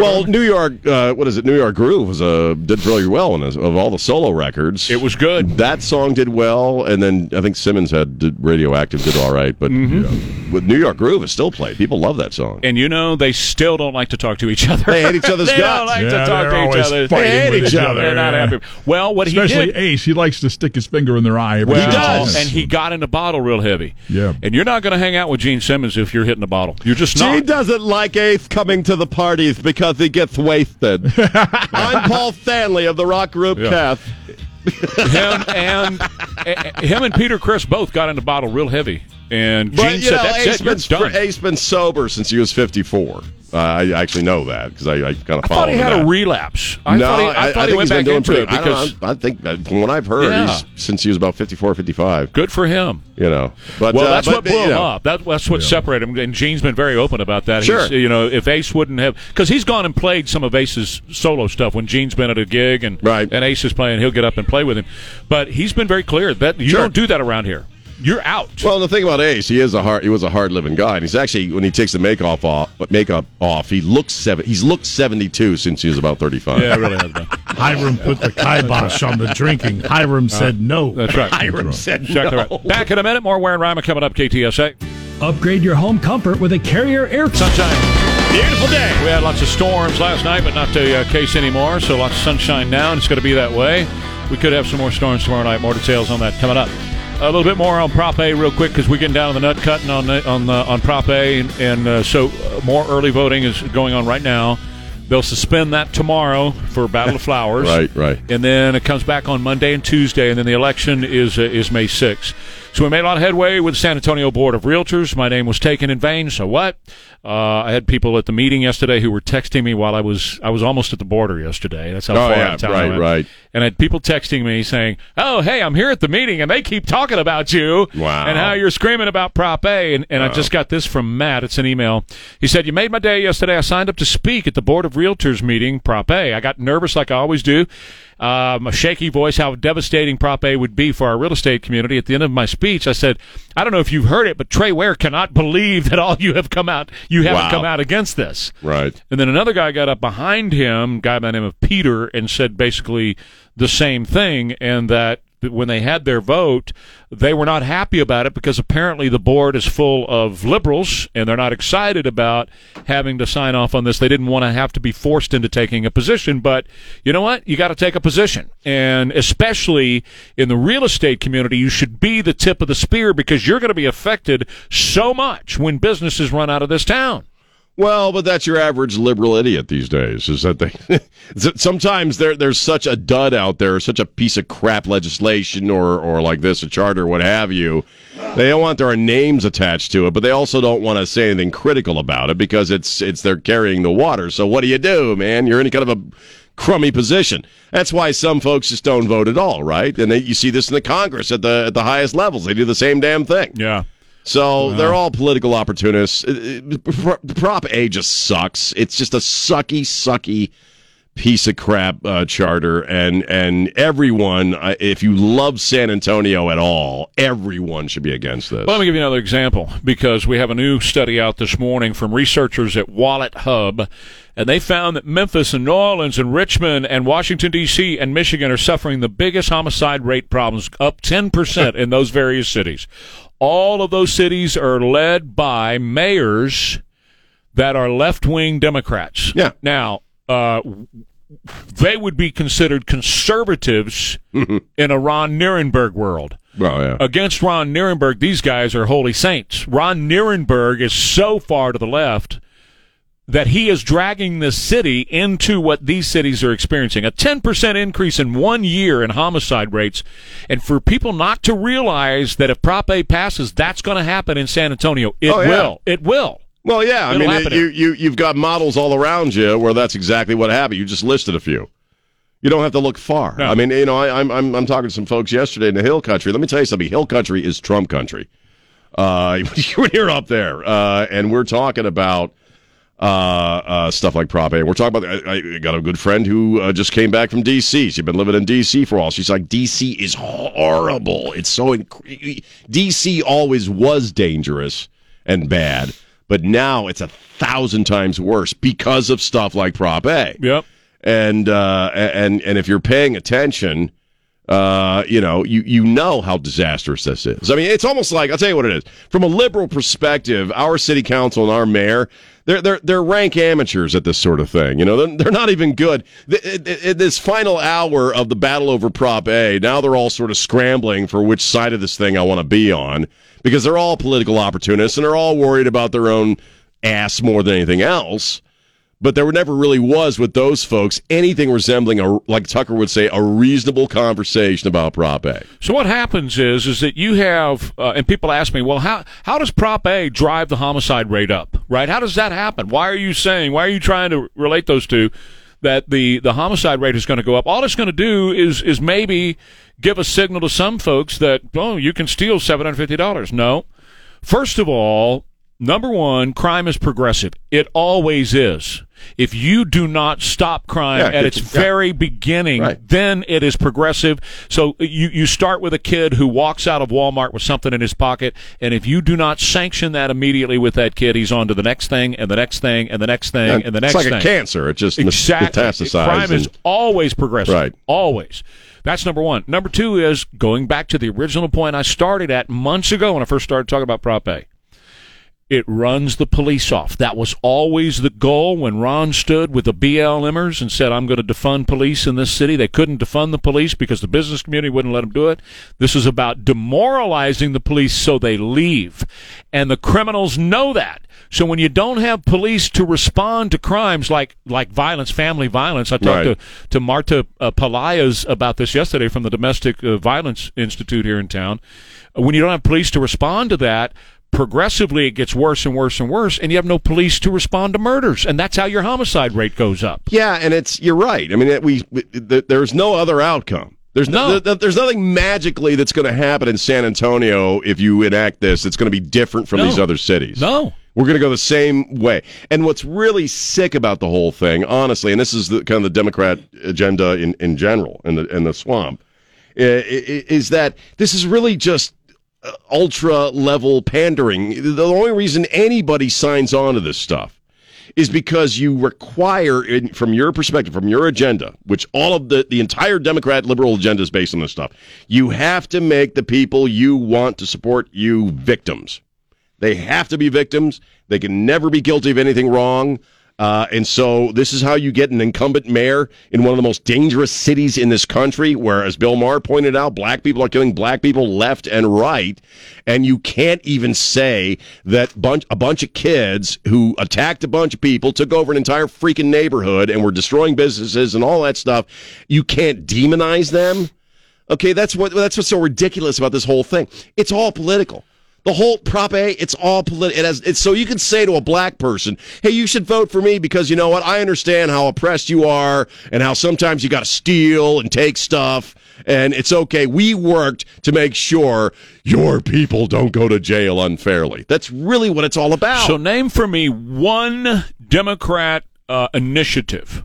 Well, New York, uh, what is it? New York Groove was uh, did really well in this, of all the solo records. It was good. That song did well, and then I think Simmons had did Radioactive did all right, but Mm-hmm. yeah, with New York Groove, it's still played. People love that song. and you know they still don't like to talk to each other. They hate each other's they guts. don't like Yeah, to talk to each other. They hate with each other. They're not happy. Well, what Especially he did. Ace, he likes to stick his finger in their eye. every Well, time does. talking. and he got in the bottle real heavy. Yeah. And you're not going to hang out with Gene Simmons if you're hitting the bottle. You're just not. She doesn't like Ace coming to the parties because he gets wasted. I'm Paul Stanley of the rock group Yeah. Kath. him and eh, him and Peter Criss both got in the bottle real heavy. And Gene But you said, know, "That's Ace it. You're been, done." Ace been sober since he was 54. Uh, I actually know that because I, I kind of I followed thought he had that. a relapse. I no, thought he, I, thought he think went he's back been doing into pretty. it I, because know, I think from what I've heard, Yeah. he's since he was about 54, 55. good for him. You know, but Well, uh, that's but, what blew him know, up. That, that's what separated him. And Gene's been very open about that. Sure. He's, you know, if Ace wouldn't have, because he's gone and played some of Ace's solo stuff when Gene's been at a gig and Right. and Ace is playing, he'll get up and play with him. But he's been very clear that you Sure. don't do that around here. You're out. Well, the thing about Ace, he is a hard. He was a hard living guy, and he's actually when he takes the makeup off, makeup off, he looks seven. He's looked seventy two since he was about thirty five. yeah, really has been. Hiram put the kibosh on the drinking. Hiram said no. That's right. Hiram said Exactly no. right. Back in a minute. More Ware and Rima coming up. KTSA. Upgrade your home comfort with a Carrier air Sunshine. Beautiful day. We had lots of storms last night, but not the uh, case anymore. So lots of sunshine now, and it's going to be that way. We could have some more storms tomorrow night. More details on that coming up. A little bit more on Prop A, real quick, because we're getting down to the nut cutting on the, on the, on Prop A, and, and uh, so uh, more early voting is going on right now. They'll suspend that tomorrow for Battle of Flowers. Right, right. And then it comes back on Monday and Tuesday, and then the election is uh, is May 6th. So we made a lot of headway with the San Antonio Board of Realtors. My name was taken in vain. So what? Uh, I had people at the meeting yesterday who were texting me while I was I was almost at the border yesterday. That's how Oh, far yeah, out of town right, I went. right. And I had people texting me saying, "Oh, hey, I'm here at the meeting, and they keep talking about you Wow. and how you're screaming about Prop A." And, and I just got this from Matt. It's an email. He said, "You made my day yesterday. I signed up to speak at the Board of Realtors meeting, Prop A. I got nervous like I always do." Um, a shaky voice, how devastating Prop A would be for our real estate community. At the end of my speech, I said, I don't know if you've heard it, but Trey Ware cannot believe that all you have come out, you haven't Wow. come out against this. Right. And then another guy got up behind him, guy by the name of Peter, and said basically the same thing, and that when they had their vote, they were not happy about it because apparently the board is full of liberals and they're not excited about having to sign off on this. They didn't want to have to be forced into taking a position, but you know what? You got to take a position. And especially in the real estate community, you should be the tip of the spear because you're going to be affected so much when businesses run out of this town. Well, but that's your average liberal idiot these days. Is that they sometimes there there's such a dud out there, such a piece of crap legislation or or like this a charter, what have you. They don't want their names attached to it, but they also don't want to say anything critical about it because it's it's they're carrying the water. So what do you do, man? You're in kind of a crummy position. That's why some folks just don't vote at all, right? And they, you see this in the Congress at the at the highest levels. They do the same damn thing. Yeah. So they're all political opportunists. Uh, uh, Pro- Prop A just sucks. It's just a sucky, sucky piece of crap uh, charter, and and everyone, uh, if you love San Antonio at all, everyone should be against this. Well, let me give you another example because we have a new study out this morning from researchers at Wallet Hub, and they found that Memphis and New Orleans and Richmond and Washington, D.C. and Michigan are suffering the biggest homicide rate problems, up 10% in those various cities. All of those cities are led by mayors that are left wing Democrats. Yeah. Now, uh, they would be considered conservatives in a Ron Nirenberg world well, yeah. against Ron Nirenberg, these guys are holy saints. Ron Nirenberg is so far to the left that he is dragging this city into what these cities are experiencing. A 10% increase in one year in homicide rates. And for people not to realize that if Prop A passes, that's going to happen in San Antonio. It Oh, yeah. will. It will. Well, yeah. I It'll mean, happen you, you, you've got models all around you where that's exactly what happened. You just listed a few. You don't have to look far. No. I mean, you know, I, I'm I'm I'm talking to some folks yesterday in the Hill Country. Let me tell you something. Hill Country is Trump country. Uh, you're up there, uh, and we're talking about uh, uh, stuff like Prop A. We're talking about. I, I got a good friend who uh, just came back from D.C. She's been living in D.C. for a while. She's like, D.C. is horrible. It's so. Inc- D.C. always was dangerous and bad. But now it's a thousand times worse because of stuff like Prop A. Yep. And uh, and and if you're paying attention, uh, you know, you you know how disastrous this is. I mean, it's almost like I'll tell you what it is. From a liberal perspective, our city council and our mayor, they're they're they're rank amateurs at this sort of thing. You know, they're, they're not even good. Th- th- th- This final hour of the battle over Prop A, now they're all sort of scrambling for which side of this thing I want to be on because they're all political opportunists and they're all worried about their own ass more than anything else but there never really was with those folks anything resembling a like Tucker would say a reasonable conversation about Prop A. So what happens is is that you have, uh, and people ask me, well, how how does Prop A drive the homicide rate up? Right? How does that happen? Why are you saying? Why are you trying to relate those two? That the the homicide rate is going to go up. All it's going to do is is maybe give a signal to some folks that oh you can steal seven hundred fifty dollars. No, first of all, number one, crime is progressive. It always is. If you do not stop crime Yeah, at its yeah. very beginning, Right. then it is progressive. So you, you start with a kid who walks out of Walmart with something in his pocket, and if you do not sanction that immediately with that kid, he's on to the next thing, and the next thing, and the next thing, and the next it's like thing. a cancer. It just Exactly. metastasizes. Crime is always progressive. Right. Always. That's number one. Number two is going back to the original point I started at months ago when I first started talking about Prop A. It runs the police off. That was always the goal when Ron stood with the BLMers and said, I'm going to defund police in this city. They couldn't defund the police because the business community wouldn't let them do it. This is about demoralizing the police so they leave. And the criminals know that. So when you don't have police to respond to crimes like, like violence, family violence, I talked Right. to, to Marta uh, Pelaez about this yesterday from the Domestic uh, Violence Institute here in town. When you don't have police to respond to that, progressively it gets worse and worse and worse, and you have no police to respond to murders, and that's how your homicide rate goes up. Yeah, and it's you're right. I mean, it- we, we th- there's no other outcome. There's no, No. th- there's nothing magically that's going to happen in San Antonio if you enact this. It's going to be different from No. these other cities. No. We're going to go the same way. And what's really sick about the whole thing, honestly, and this is the kind of the Democrat agenda in, in general in the in the swamp, is that this is really just Uh, ultra level pandering. The only reason anybody signs on to this stuff is because you require, from your perspective, from your agenda, which all of the, the entire Democrat liberal agenda is based on this stuff, you have to make the people you want to support you victims. They have to be victims. They can never be guilty of anything wrong. Uh, and so this is how you get an incumbent mayor in one of the most dangerous cities in this country, where, as Bill Maher pointed out, black people are killing black people left and right. And you can't even say that bunch, a bunch of kids who attacked a bunch of people, took over an entire freaking neighborhood, and were destroying businesses and all that stuff. You can't demonize them. Okay, that's what that's what's so ridiculous about this whole thing. It's all political. The whole Prop A, it's all political. It has, it's so you can say to a black person, "Hey, you should vote for me because you know what? I understand how oppressed you are and how sometimes you got to steal and take stuff, and it's okay. We worked to make sure your people don't go to jail unfairly. That's really what it's all about. So name for me one Democrat uh, initiative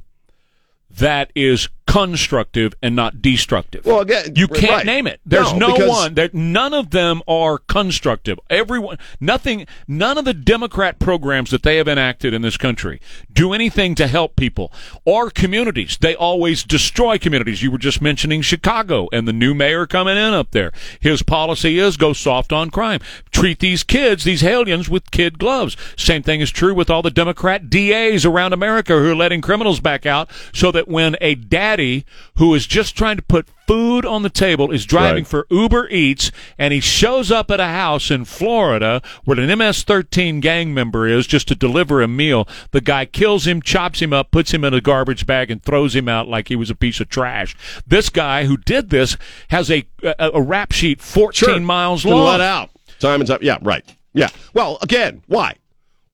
that is constructive and not destructive. Well, again, you can't right. name it. There's No, no, one. There, none of them are constructive. Everyone, nothing. None of the Democrat programs that they have enacted in this country do anything to help people or communities. They always destroy communities. You were just mentioning Chicago and the new mayor coming in up there. His policy is go soft on crime. Treat these kids, these aliens, with kid gloves. Same thing is true with all the Democrat DAs around America who are letting criminals back out so that when a daddy who is just trying to put food on the table is driving Right. for Uber Eats and he shows up at a house in Florida where an MS-13 gang member is just to deliver a meal, the guy kills him, chops him up, puts him in a garbage bag and throws him out like he was a piece of trash. This guy who did this has a a, a rap sheet 14 Sure. miles long. let out time and time. Yeah, right. Yeah. Well, again, why?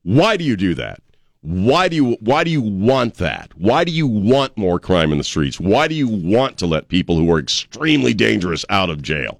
Why do you do that? Why do you why do you want that? Why do you want more crime in the streets? Why do you want to let people who are extremely dangerous out of jail?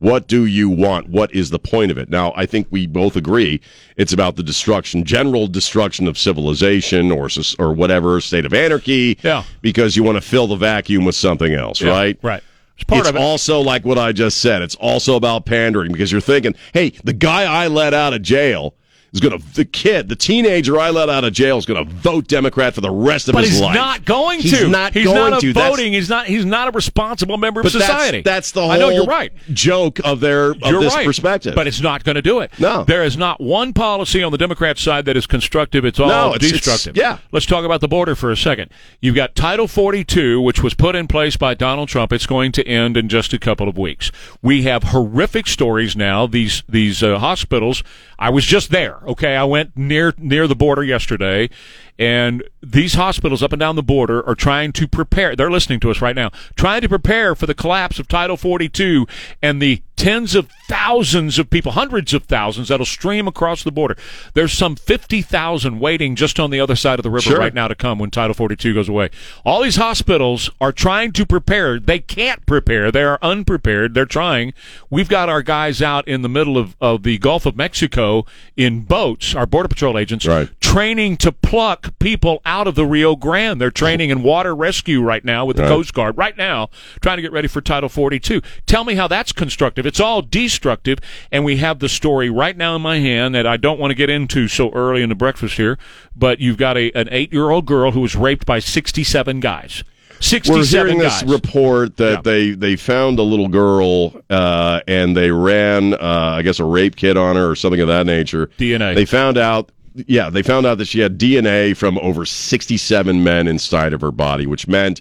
What do you want? What is the point of it? Now, I think we both agree it's about the destruction, general destruction of civilization or or whatever state of anarchy. Yeah. Because you want to fill the vacuum with something else, Yeah, right? right. It's part it's of it. also like what I just said. It's also about pandering because you're thinking, hey, the guy I let out of jail, is going to the kid, the teenager I let out of jail is going to vote Democrat for the rest of But his he's life. not going He's to. not he's going not to. That's- voting. He's not. He's not a responsible member of but society. That's, that's the whole. I know you're right. Joke of their of You're this right. perspective. But it's not going to do it. No. There is not one policy on the Democrat side that is constructive. It's all No, it's- it's- destructive. yeah. Let's talk about the border for a second. You've got Title 42, which was put in place by Donald Trump. It's going to end in just a couple of weeks. We have horrific stories now. These these uh, hospitals. I was just there. Okay, I went near near the border yesterday, and these hospitals up and down the border are trying to prepare. They're listening to us right now, trying to prepare for the collapse of Title 42 and the tens of thousands of people, hundreds of thousands that'll stream across the border. There's some 50,000 waiting just on the other side of the river Sure. right now to come when Title 42 goes away. All these hospitals are trying to prepare. They can't prepare. They are unprepared. They're trying. We've got our guys out in the middle of, of the Gulf of Mexico in boats, our Border Patrol agents, Right. Training to pluck people out of the Rio Grande. They're training in water rescue right now with the Right. Coast Guard, right now, trying to get ready for Title 42. Tell me how that's constructive. It's all destructive, and we have the story right now in my hand that I don't want to get into so early in the breakfast here, but you've got a, an eight year old girl who was raped by 67 guys. 67 We're hearing guys. this report that Yeah. they they found a little girl uh, and they ran, uh, I guess, a rape kit on her or something of that nature. DNA. They found out, yeah, they found out that she had DNA from over sixty-seven men inside of her body, which meant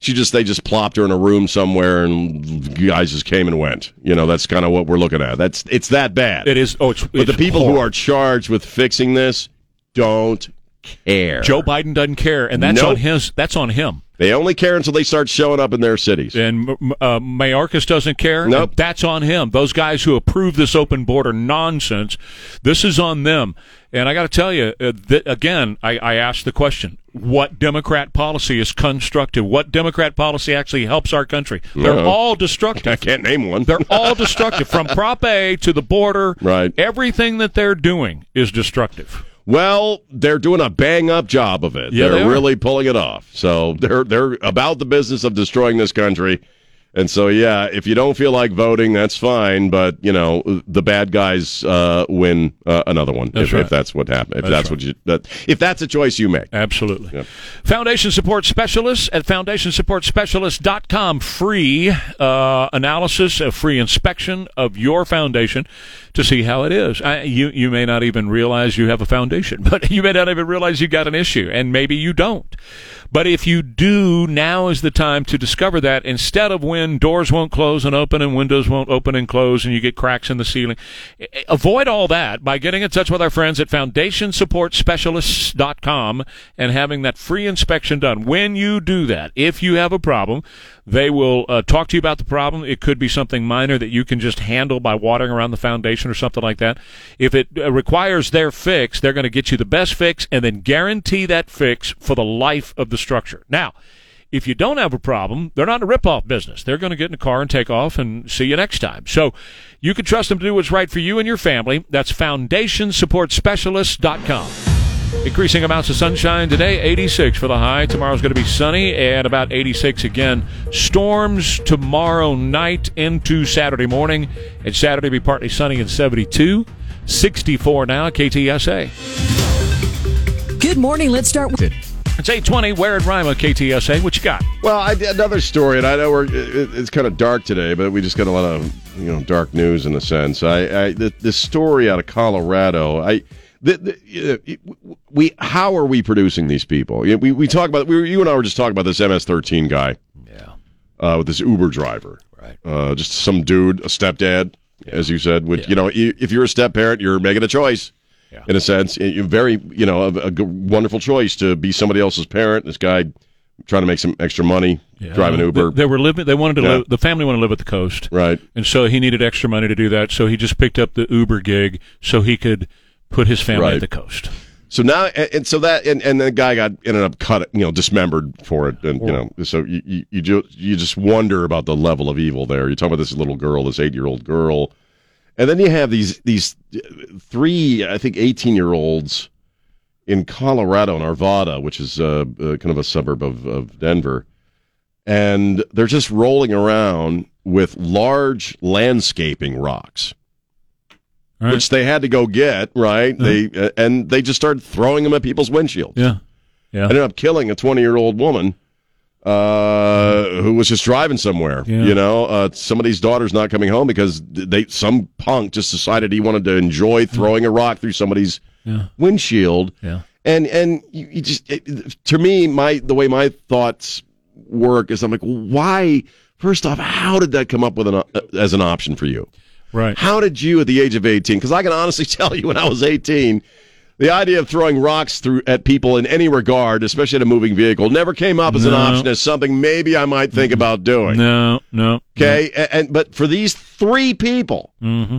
she just they just plopped her in a room somewhere and guys just came and went. You know, that's kind of what we're looking at. That's it's that bad. it is. Oh, it's, but the it's people who are charged with fixing this don't care. Joe Biden doesn't care, and that's Nope. on his. That's on him. They only care until they start showing up in their cities. and uh, Mayorkas doesn't care. Nope. That's on him. Those guys who approve this open border nonsense, this is on them. And I got to tell you, uh, th- again, I, I asked the question: What Democrat policy is constructive? What Democrat policy actually helps our country? They're No. all destructive. I can't name one. They're all destructive, from Prop A to the border. Right. Everything that they're doing is destructive. Well, they're doing a bang up job of it. Yeah, they're they really pulling it off. So they're they're about the business of destroying this country. And so yeah, if you don't feel like voting, that's fine. But you know, the bad guys uh, win uh, another one That's if, right. if that's what happened. If That's that's, what you that, if that's a choice you make. Absolutely. Yep. Foundation Support Specialists at foundationsupportspecialist.com. Free uh, analysis, a free inspection of your foundation to see how it is. I, you, you may not even realize you have a foundation, but you may not even realize you got an issue, and maybe you don't. But if you do, now is the time to discover that instead of when doors won't close and open and windows won't open and close and you get cracks in the ceiling. Avoid all that by getting in touch with our friends at foundationsupportspecialists.com and having that free inspection done. When you do that, if you have a problem, they will uh, talk to you about the problem. It could be something minor that you can just handle by watering around the foundation or something like that. If it uh, requires their fix, they're going to get you the best fix and then guarantee that fix for the life of the structure. Now, if you don't have a problem, they're not in a rip-off business. They're going to get in a car and take off and see you next time. So you can trust them to do what's right for you and your family. That's foundationsupportspecialists.com. Increasing amounts of sunshine today, 86 for the high. Tomorrow's going to be sunny and about 86 again. Storms tomorrow night into Saturday morning. And Saturday be partly sunny and 72. 64 now, KTSA. Good morning. Let's start with It's 820, Ware and Rima, KTSA. What you got? Well, I, another story, and I know we're it, it's kind of dark today, but we just got a lot of you know dark news in a sense. I, I th- this story out of Colorado, I. The, the, uh, we how are we producing these people? You We we talk about we you and I were just talking about this MS13 guy, Yeah. uh, with this Uber driver, Right. uh, just some dude, a stepdad, as you said. With Yeah. you know, if you're a step parent, you're making a choice. Yeah. In a sense, very you know a, a wonderful choice to be somebody else's parent. This guy trying to make some extra money, driving Uber. They, they were living. They wanted to Yeah. live. The family wanted to live at the coast, Right. and so he needed extra money to do that. So he just picked up the Uber gig so he could put his family Right. at the coast. So now, and, and so that, and, and the guy got ended up cut, you know, dismembered for it, and you know, so you you you just you just wonder about the level of evil there. You're talking about this little girl, this eight year old girl, and then you have these these three, I think, eighteen year olds in Colorado, in Arvada, which is uh, uh, kind of a suburb of, of Denver, and they're just rolling around with large landscaping rocks. Which they had to go get. Right? They uh, and they just started throwing them at people's windshields. Yeah. Yeah. Ended up killing a 20 year old woman uh, who was just driving somewhere. Yeah. You know, uh, somebody's daughter's not coming home because they some punk just decided he wanted to enjoy throwing a rock through somebody's Yeah. windshield. Yeah. And and you, you just it, to me, my the way my thoughts work is I'm like, why? First off, how did that come up with an uh, as an option for you? Right. How did you, at the age of 18, because I can honestly tell you when I was 18, the idea of throwing rocks through at people in any regard, especially at a moving vehicle, never came up as an option as something maybe I might think about doing. No, no. Okay, A- and, but for these three people, Mm-hmm.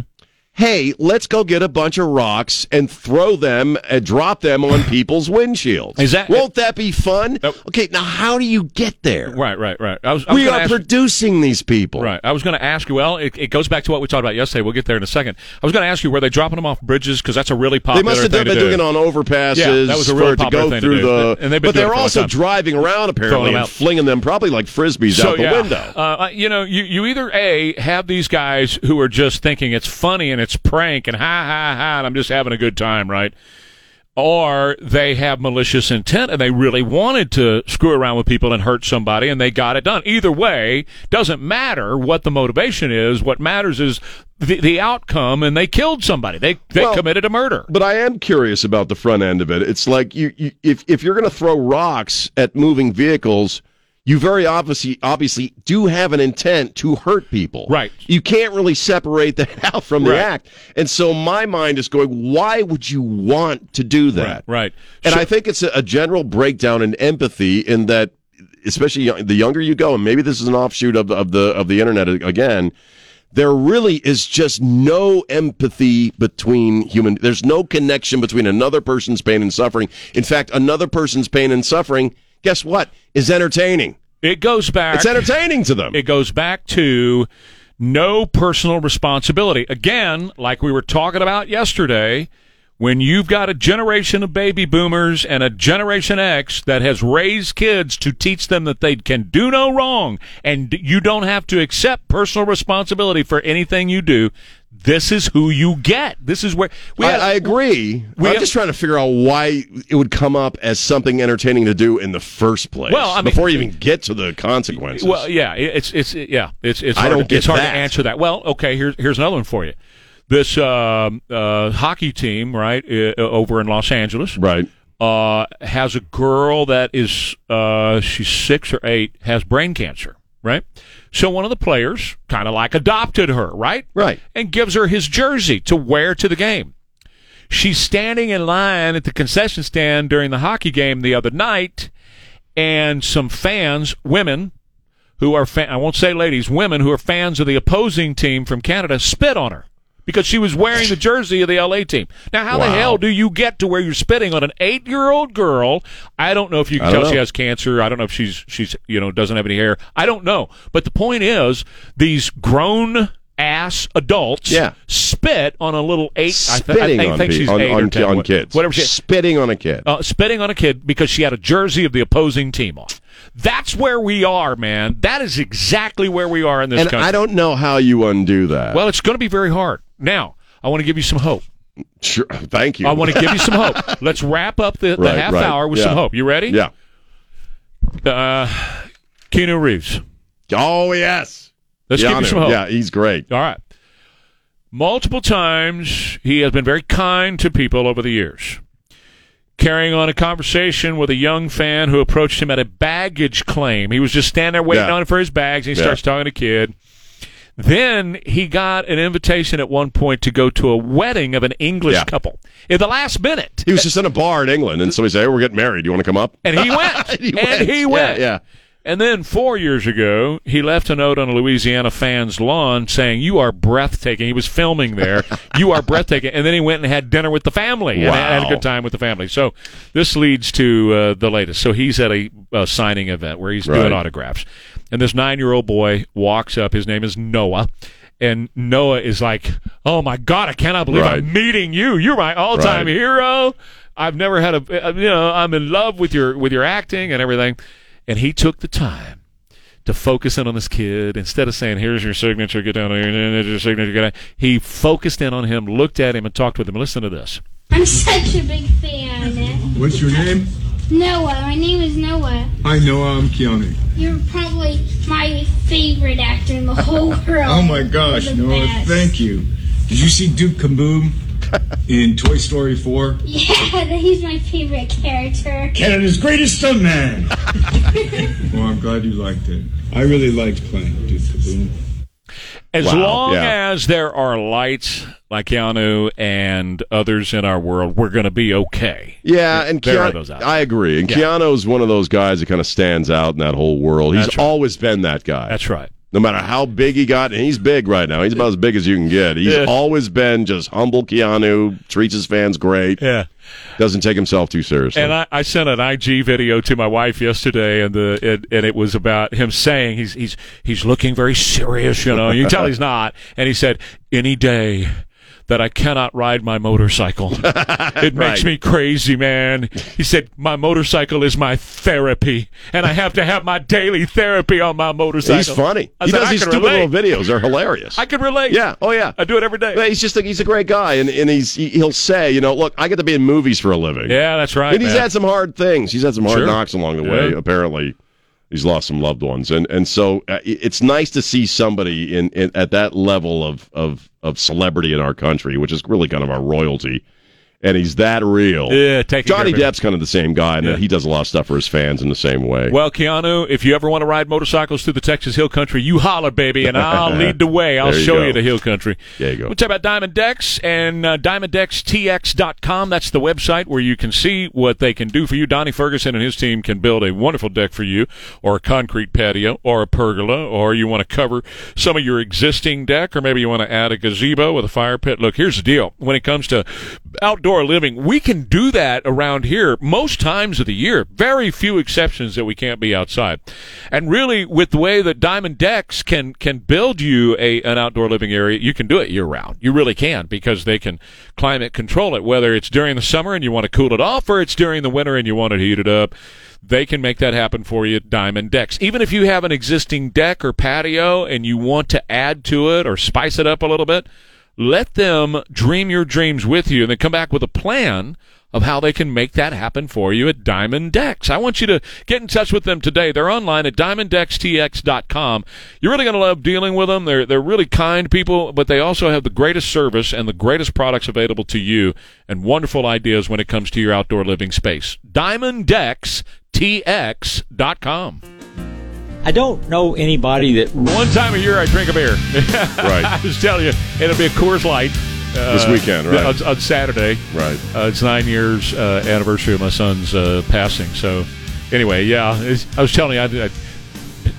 Hey, let's go get a bunch of rocks and throw them and drop them on people's windshields. Is that- Won't that be fun? Okay, now how do you get there? Right, right, right. I was, I was We are ask- producing these people. Right. I was going to ask you. Well, it, it goes back to what we talked about yesterday. We'll get there in a second. I was going to ask you were they dropping them off bridges because that's a really popular They must have been to doing it on overpasses Yeah, that was a real for to popular go thing to do. the. And they've been but they doing it were for a long also driving around apparently and flinging them probably like frisbees out the yeah, window. Uh, you know, you, you either a have these guys who are just thinking it's funny and it's prank and ha ha ha, and I'm just having a good time, right? Or they have malicious intent and they really wanted to screw around with people and hurt somebody and they got it done. Either way, doesn't matter what the motivation is. What matters is the, the outcome and they killed somebody. They they Well, committed a murder. But I am curious about the front end of it. It's like you, you if if you're going to throw rocks at moving vehicles, you very obviously obviously do have an intent to hurt people. Right. You can't really separate that out from the Right. act. And so my mind is going, why would you want to do that? Right, right. And So- I think it's a, a general breakdown in empathy in that especially young- the younger you go and maybe this is an offshoot of of the of the internet again there really is just no empathy between human there's no connection between another person's pain and suffering in fact another person's pain and suffering guess what is entertaining It goes back. it's entertaining to them It goes back to no personal responsibility. Again, like we were talking about yesterday, when you've got a generation of baby boomers and a generation X that has raised kids to teach them that they can do no wrong and you don't have to accept personal responsibility for anything you do, this is who you get. This is where we I, had- I agree. I'm have- just trying to figure out why it would come up as something entertaining to do in the first place. Well, I mean- before you even get to the consequences. Well, yeah, it's it's yeah, it's it's I hard, don't to, get it's hard that. to answer that. Well, okay, here's here's another one for you. This um, uh, hockey team, right, uh, over in Los Angeles, right, uh, has a girl that is uh, she's six or eight, has brain cancer, right. So one of the players kind of like adopted her, right, right, and gives her his jersey to wear to the game. She's standing in line at the concession stand during the hockey game the other night, and some fans, women, who are fa- I won't say ladies, women who are fans of the opposing team from Canada, spit on her because she was wearing the jersey of the LA team. Now, how the hell do you get to where you're spitting on an eight-year-old girl? I don't know if you can tell she has cancer. I don't know if she's she's you know doesn't have any hair. I don't know. But the point is, these grown ass adults Yeah. spit on a little eight. I, th- I spitting think, on, think pe- she's on, eight on, or ten, on kids. Whatever she spitting on a kid. uh, spitting on a kid because she had a jersey of the opposing team on. That's where we are, man. That is exactly where we are in this and country. I don't know how you undo that. well, it's going to be very hard. Now, I want to give you some hope. sure. Thank you. I want to give you some hope. Let's wrap up the, the Right, half right. hour with Yeah. some hope. You ready? Yeah. Uh, Keanu Reeves. Oh yes. Let's give you some hope. Yeah, he's great. All right. Multiple times he has been very kind to people over the years. Carrying on a conversation with a young fan who approached him at a baggage claim. He was just standing there waiting Yeah. on for his bags, and he Yeah. starts talking to a kid. Then he got an invitation at one point to go to a wedding of an English Yeah. couple. In the last minute. He was just in a bar in England, and somebody said, "Hey, we're getting married. Do you want to come up?" And he went. He and went. he went. yeah. And then four years ago, he left a note on a Louisiana fan's lawn saying, "You are breathtaking." He was filming there. you are breathtaking. And then he went and had dinner with the family wow. and had a good time with the family. So this leads to uh, the latest. So he's at a, a signing event where he's Right. doing autographs, and this nine-year-old boy walks up. His name is Noah. And Noah is like, "Oh my God, I cannot believe Right. I'm meeting you. You're my all-time Right. hero. I've never had a, uh, you know, I'm in love with your with your acting and everything." And he took the time to focus in on this kid instead of saying, "Here's your signature, get down here," and here's your signature, get down. He focused in on him, looked at him, and talked with him. Listen to this. I'm such a big fan. What's your name? Noah. My name is Noah. Hi, Noah. I'm Keanu. You're probably my favorite actor in the whole world. Oh my gosh, Noah, best. thank you. Did you see Duke Kaboom in Toy Story 4? Yeah, he's my favorite character. Canada's greatest stuntman. well, I'm glad you liked it. I really liked playing Duke Kaboom. As Wow, long yeah. as there are lights like Keanu and others in our world, we're going to be okay. Yeah, and there are Keanu, those out. I agree. And Yeah. Keanu's one of those guys that kind of stands out in that whole world. He's right. always been that guy. That's right. No matter how big he got, and he's big right now. He's about as big as you can get. He's Yeah. always been just humble Keanu, treats his fans great, Yeah. doesn't take himself too seriously. And I, I sent an IG video to my wife yesterday, and the it, and it was about him saying he's he's he's looking very serious, you know. You can tell he's not, and he said, "Any day." That I cannot ride my motorcycle. It makes Right. me crazy, man. He said, My motorcycle is my therapy, and I have to have my daily therapy on my motorcycle. he's funny. I he said, does "I these stupid relate. little videos. They're hilarious. I can relate. yeah. Oh yeah. I do it every day. But he's just a, he's a great guy, and, and he's he, he'll say, you know, look, I get to be in movies for a living. Yeah, that's right. and he's man. had some hard things. He's had some hard Sure. knocks along the way. Yeah. Apparently, he's lost some loved ones, and and so uh, it's nice to see somebody in, in at that level of of of celebrity in our country, which is really kind of our royalty. And he's that real. Yeah, Johnny Depp's kind of the same guy, and Yeah. he does a lot of stuff for his fans in the same way. Well, Keanu, if you ever want to ride motorcycles through the Texas Hill Country, you holler, baby, and I'll lead the way. I'll you show go. you the Hill Country. There you go. We'll talk about Diamond Decks and uh, DiamondDecksTX.com. That's the website where you can see what they can do for you. Donnie Ferguson and his team can build a wonderful deck for you, or a concrete patio, or a pergola, or you want to cover some of your existing deck, or maybe you want to add a gazebo with a fire pit. Look, here's the deal. When it comes to outdoor living, we can do that around here most times of the year. Very few exceptions that we can't be outside. And really, with the way that Diamond Decks can can build you a an outdoor living area, you can do it year round. You really can because they can climate control it. Whether it's during the summer and you want to cool it off, or it's during the winter and you want to heat it up. They can make that happen for you at Diamond Decks. Even if you have an existing deck or patio and you want to add to it or spice it up a little bit, let them dream your dreams with you and then come back with a plan of how they can make that happen for you at Diamond Decks. I want you to get in touch with them today. They're online at diamonddeckstx.com. You're really going to love dealing with them. They're they're really kind people, but they also have the greatest service and the greatest products available to you and wonderful ideas when it comes to your outdoor living space. diamonddeckstx.com. I don't know anybody that One time a year I drink a beer. Right. I was telling you, it'll be a Coors Light. uh, This weekend, right. On, on Saturday. Right. Uh, it's nine years uh, anniversary of my son's uh, passing. So, anyway, yeah, it's, I was telling you, I,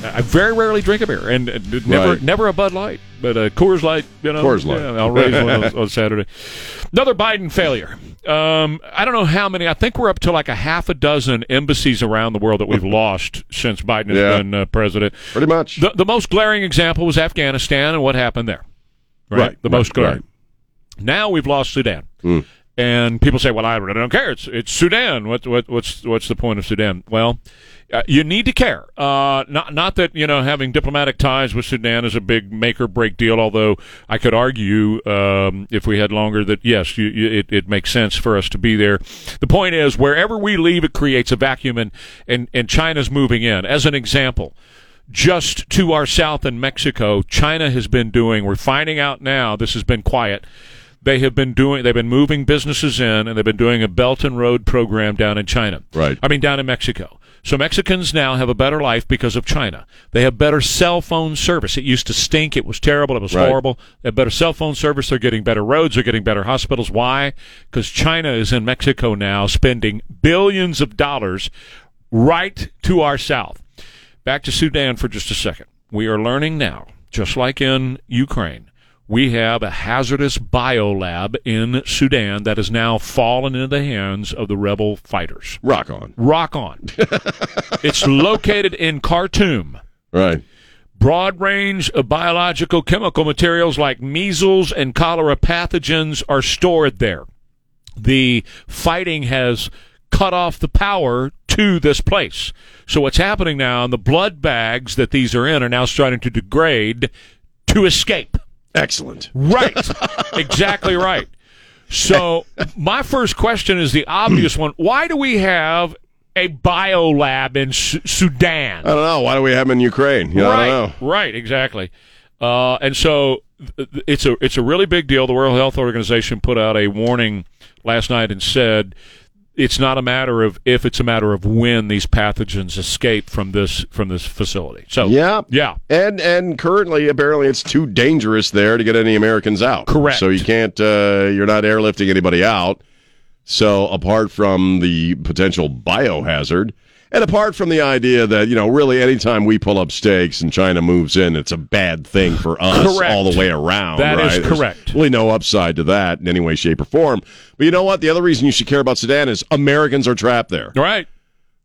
I, I very rarely drink a beer, and uh, never, Right. never a Bud Light, but a Coors Light. You know, Coors Light. yeah, I'll raise one on, on Saturday. Another Biden failure. Um, I don't know how many. I think we're up to like a half a dozen embassies around the world that we've lost since Biden has Yeah. been uh, president. Pretty much. The, the most glaring example was Afghanistan and what happened there. Right. Right, The right, most glaring. right. Now we've lost Sudan. Hmm. And people say, "Well, I really don't care. It's it's Sudan. What what what's what's the point of Sudan?" Well, uh, you need to care. Uh, not not that you know having diplomatic ties with Sudan is a big make or break deal. Although I could argue, um, if we had longer, that yes, you, you, it it makes sense for us to be there. The point is, wherever we leave, it creates a vacuum, and and, and China's moving in. As an example, just to our south in Mexico, China has been doing. We're finding out now. This has been quiet. They have been doing. They've been moving businesses in, and they've been doing a Belt and Road program down in China. Right. I mean, down in Mexico. So Mexicans now have a better life because of China. They have better cell phone service. It used to stink. It was terrible. It was Right. horrible. They have better cell phone service. They're getting better roads. They're getting better hospitals. Why? Because China is in Mexico now, spending billions of dollars right to our south. Back to Sudan for just a second. We are learning now, just like in Ukraine, we have a hazardous biolab in Sudan that has now fallen into the hands of the rebel fighters. Rock on. Rock on. it's located in Khartoum. Right. Broad range of biological chemical materials like measles and cholera pathogens are stored there. The fighting has cut off the power to this place. So what's happening now? And the blood bags that these are in are now starting to degrade to escape. Excellent. Right. exactly right. So my first question is the obvious one: Why do we have a biolab in Su- Sudan? I don't know. Why do we have them in Ukraine? You know, right, I don't know. right, exactly. Uh, and so it's a it's a really big deal. The World Health Organization put out a warning last night and said it's not a matter of if; it's a matter of when these pathogens escape from this from this facility. So Yeah. yeah, And and currently, apparently, it's too dangerous there to get any Americans out. Correct. So you can't. Uh, you're not airlifting anybody out. So apart from the potential biohazard, and apart from the idea that you know, really, anytime we pull up stakes and China moves in, it's a bad thing for us Correct. all the way around. That right? is There's correct. really no upside to that in any way, shape, or form. But you know what? The other reason you should care about Sudan is Americans are trapped there. right.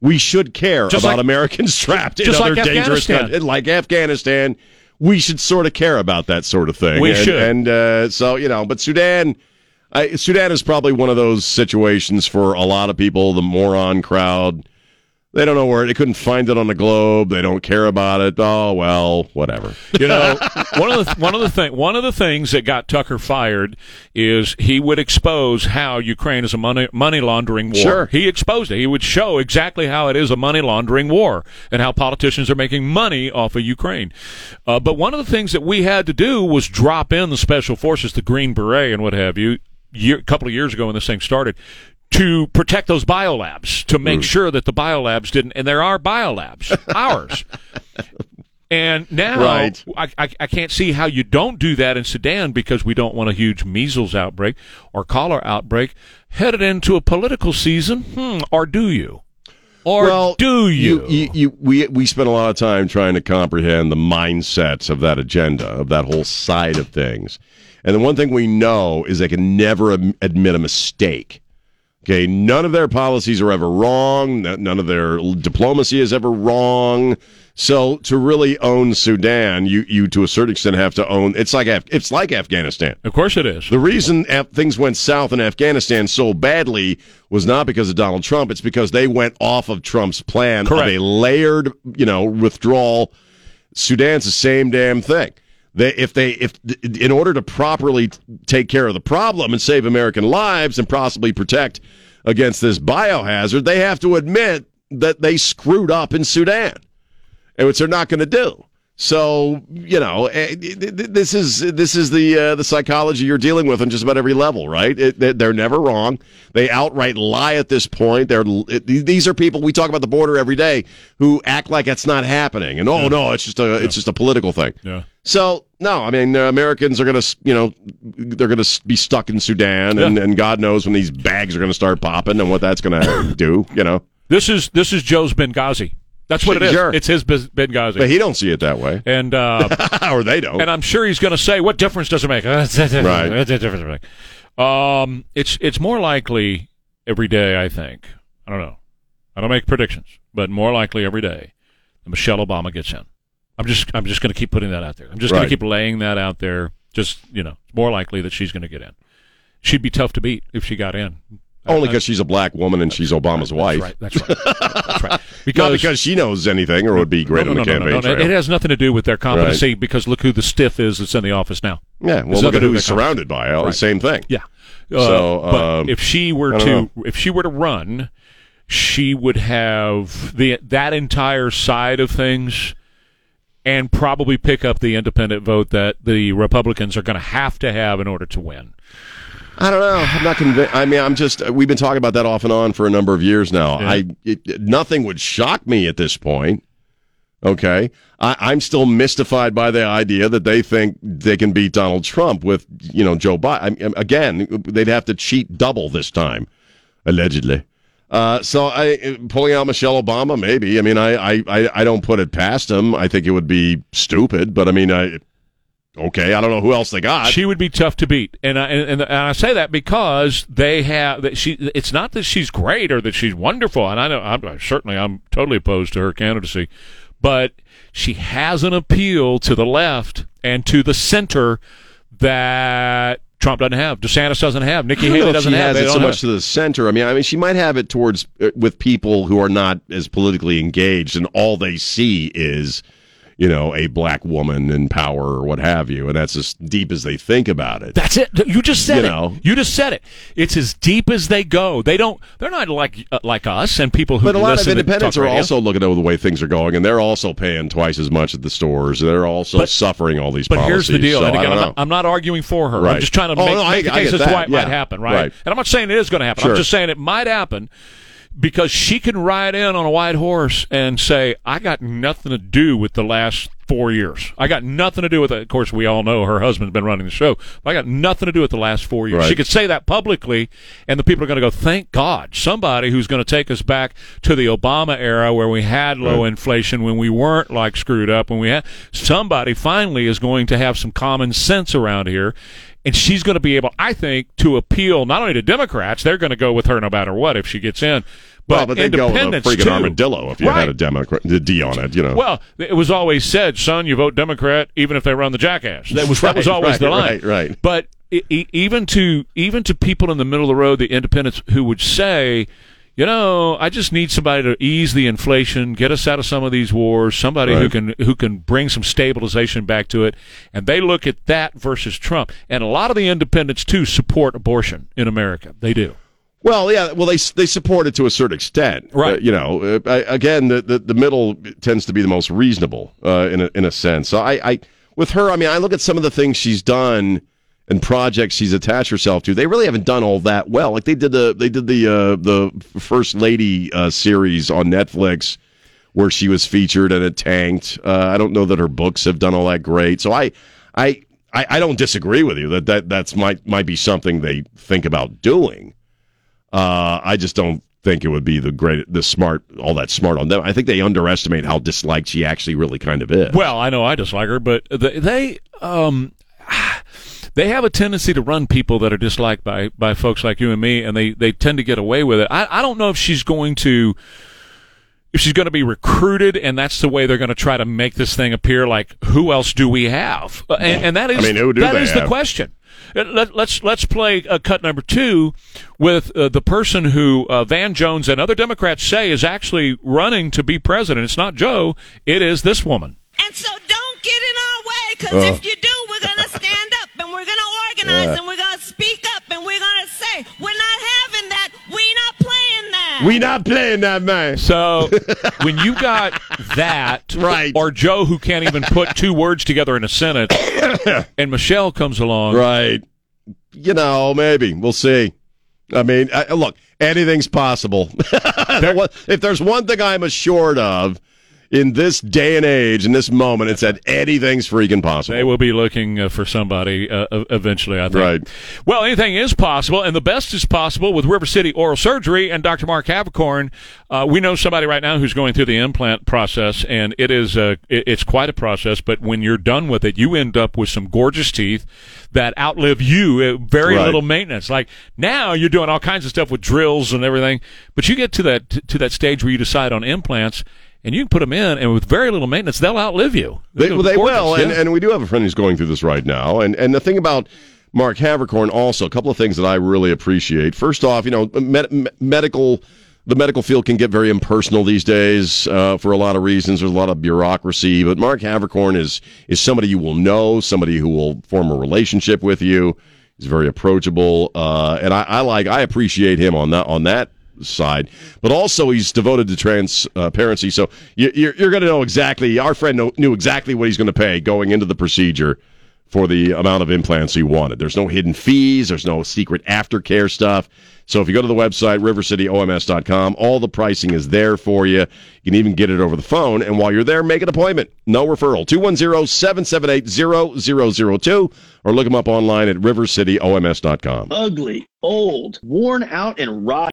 We should care Just about like- Americans trapped in other like dangerous countries, like Afghanistan. We should sort of care about that sort of thing. We and, should. and uh, so you know, but Sudan, I, Sudan is probably one of those situations for a lot of people. The moron crowd, they don't know where they couldn't find it on the globe. They don't care about it. Oh well, whatever. You know, one of the one of the thing one of the things that got Tucker fired is he would expose how Ukraine is a money money laundering war. Sure. He exposed it. He would show exactly how it is a money laundering war and how politicians are making money off of Ukraine. Uh, but one of the things that we had to do was drop in the special forces, the Green Beret, and what have you. Year, a couple of years ago when this thing started, to protect those biolabs, to make sure that the biolabs didn't, and there are biolabs, ours. And now Right. I, I, I can't see how you don't do that in Sudan because we don't want a huge measles outbreak or cholera outbreak headed into a political season. Hmm, or do you? Or well, do you? You, you? We we spent a lot of time trying to comprehend the mindsets of that agenda, of that whole side of things. And the one thing we know is they can never admit a mistake. Okay, none of their policies are ever wrong. None of their diplomacy is ever wrong. So to really own Sudan, you you to a certain extent have to own. It's like Af- it's like Afghanistan. Of course it is. The reason Af- things went south in Afghanistan so badly was not because of Donald Trump. It's because they went off of Trump's plan Correct. of a layered, you know, withdrawal. Sudan's the same damn thing. They, if they, if in order to properly take care of the problem and save American lives and possibly protect against this biohazard, they have to admit that they screwed up in Sudan and which they're not going to do. So you know, eh, th- this is this is the uh, the psychology you're dealing with on just about every level, right? It, they- they're never wrong. They outright lie at this point. They're it, these are people we talk about the border every day who act like it's not happening, and oh no, it's just a it's just a political thing. Yeah. So no, I mean uh, Americans are going to you know they're going to be stuck in Sudan, and, and God knows when these bags are going to start popping and what that's going to do. You know, This is this is Joe's Benghazi. That's what it is. Sure. It's his Benghazi. but he don't see it that way, and uh, or they don't. and I'm sure he's going to say, "What difference does it make?" Right. What difference does it make? Um, it's it's more likely every day. I think. I don't know. I don't make predictions, but more likely every day, that Michelle Obama gets in. I'm just I'm just going to keep putting that out there. I'm just going to keep laying that out there. Just you know, it's more likely that she's going to get in. She'd be tough to beat if she got in. Only because she's a black woman and she's Obama's wife. Right. That's right. That's right. Not because she knows anything or would be great no, on the no, no, campaign no, no. trail. It has nothing to do with their competency because look who the stiff is that's in the office now. Yeah, well, look at who he's surrounded by. Right. Same thing. Yeah. So, Uh, but um, if she were to don't if she were to run, she would have the that entire side of things and probably pick up the independent vote that the Republicans are going to have to have in order to win. I don't know. I'm not convinced. I mean, I'm just. We've been talking about that off and on for a number of years now. Yeah. I it, nothing would shock me at this point. Okay, I, I'm still mystified by the idea that they think they can beat Donald Trump with you know Joe Biden. I, again, they'd have to cheat double this time, allegedly. Uh, so I pulling out Michelle Obama, maybe. I mean, I, I, I, I don't put it past him. I think it would be stupid, but I mean, I okay. I don't know who else they got. She would be tough to beat, and I, and, and I say that because they have that she. It's not that she's great or that she's wonderful, and I know I'm certainly I'm totally opposed to her candidacy, but she has an appeal to the left and to the center that Trump doesn't have. DeSantis doesn't have. Nikki I don't know Haley doesn't she have. has it so have much to the center. I mean, I mean, she might have it towards uh, with people who are not as politically engaged, and all they see is, you know, a black woman in power or what have you, and that's as deep as they think about it. That's it. You just said You it. know. You just said it. It's as deep as they go. They don't. They're not like uh, like us and people who. But a lot of independents are radio. also looking at the way things are going, and they're also paying twice as much at the stores. They're also But- suffering all these But policies. here's the deal. So and again, I'm, not, I'm not arguing for her. I'm just trying to Oh, make, no, I- make the case as to why it might happen, right? Right. And I'm not saying it is going to happen. Sure. I'm just saying it might happen because she can ride in on a white horse and say, "I got nothing to do with the last four years. I got nothing to do with it." Of course, we all know her husband's been running the show. But I got nothing to do with the last four years. Right. She could say that publicly, and the people are going to go, "Thank God, somebody who's going to take us back to the Obama era where we had low Right. inflation, when we weren't like screwed up, when we had somebody finally is going to have some common sense around here." And she's going to be able, I think, to appeal not only to Democrats, they're going to go with her no matter what if she gets in, but, well, but they go with a independents freaking too. armadillo if you Right. had a Democrat D on it, you know. Well, it was always said, "Son, you vote Democrat even if they run the jackass." That was that was always right, the line. right, right. But even to even to people in the middle of the road, the independents who would say, "You know, I just need somebody to ease the inflation, get us out of some of these wars, somebody who can who can bring some stabilization back to it." And they look at that versus Trump, and a lot of the independents too support abortion in America. They do. Well, yeah. Well, they they support it to a certain extent, Right. Uh, you know, uh, again, the, the the middle tends to be the most reasonable uh, in a, in a sense. So I, I with her, I mean, I look at some of the things she's done and projects she's attached herself to. They really haven't done all that well. Like they did the they did the uh, the first lady uh, series on Netflix where she was featured and it tanked. Uh, I don't know that her books have done all that great. So I I. I, I don't disagree with you that, that that's might might be something they think about doing. Uh, I just don't think it would be the great, the smart, all that smart on them. I think they underestimate how disliked she actually really kind of is. Well, I know I dislike her, but they, they um they have a tendency to run people that are disliked by by folks like you and me, and they they tend to get away with it. I I don't know if she's going to. If she's going to be recruited, and that's the way they're going to try to make this thing appear like, who else do we have? Uh, And, and that is, I mean, who do that they the question. Uh, Let, let's let's play uh, cut number two with uh, the person who uh, Van Jones and other Democrats say is actually running to be president. It's not Joe. It is this woman. And so don't get in our way, because Oh. if you do, we're going to stand up and we're going to organize Yeah. and we're going to speak up and we're going to say, we're not having that. We're not playing that. We're not playing that man. So when you got that, Right. or Joe who can't even put two words together in a sentence, and Michelle comes along, Right. You know, maybe we'll see. I mean, I, look, anything's possible. if there's one thing I'm assured of in this day and age, in this moment, it's that anything's freaking possible. They will be looking uh, for somebody uh, uh, eventually, I think. Right. Well, anything is possible, and the best is possible with River City Oral Surgery and Dr. Mark Havercorn. Uh, we know somebody right now who's going through the implant process, and it is uh, it, it's quite a process. But when you're done with it, you end up with some gorgeous teeth that outlive you. Uh, very Right. little maintenance. Like now, you're doing all kinds of stuff with drills and everything, but you get to that to that stage where you decide on implants. And you can put them in, and with very little maintenance, they'll outlive you. They, well, they will, and, yeah. and we do have a friend who's going through this right now. And and the thing about Mark Havercorn, also a couple of things that I really appreciate. First off, you know, med- medical. The medical field can get very impersonal these days uh, for a lot of reasons. There's a lot of bureaucracy, but Mark Havercorn is is somebody you will know, somebody who will form a relationship with you. He's very approachable, uh, and I, I like I appreciate him on that on that side, but also he's devoted to transparency. So you, you're, you're going to know exactly. Our friend knew exactly what he's going to pay going into the procedure for the amount of implants he wanted. There's no hidden fees. There's no secret aftercare stuff. So if you go to the website rivercityoms.com, all the pricing is there for you. You can even get it over the phone. And while you're there, make an appointment. No referral. 210-778-0002 or look them up online at rivercityoms.com. ugly, old, worn out, and rotten.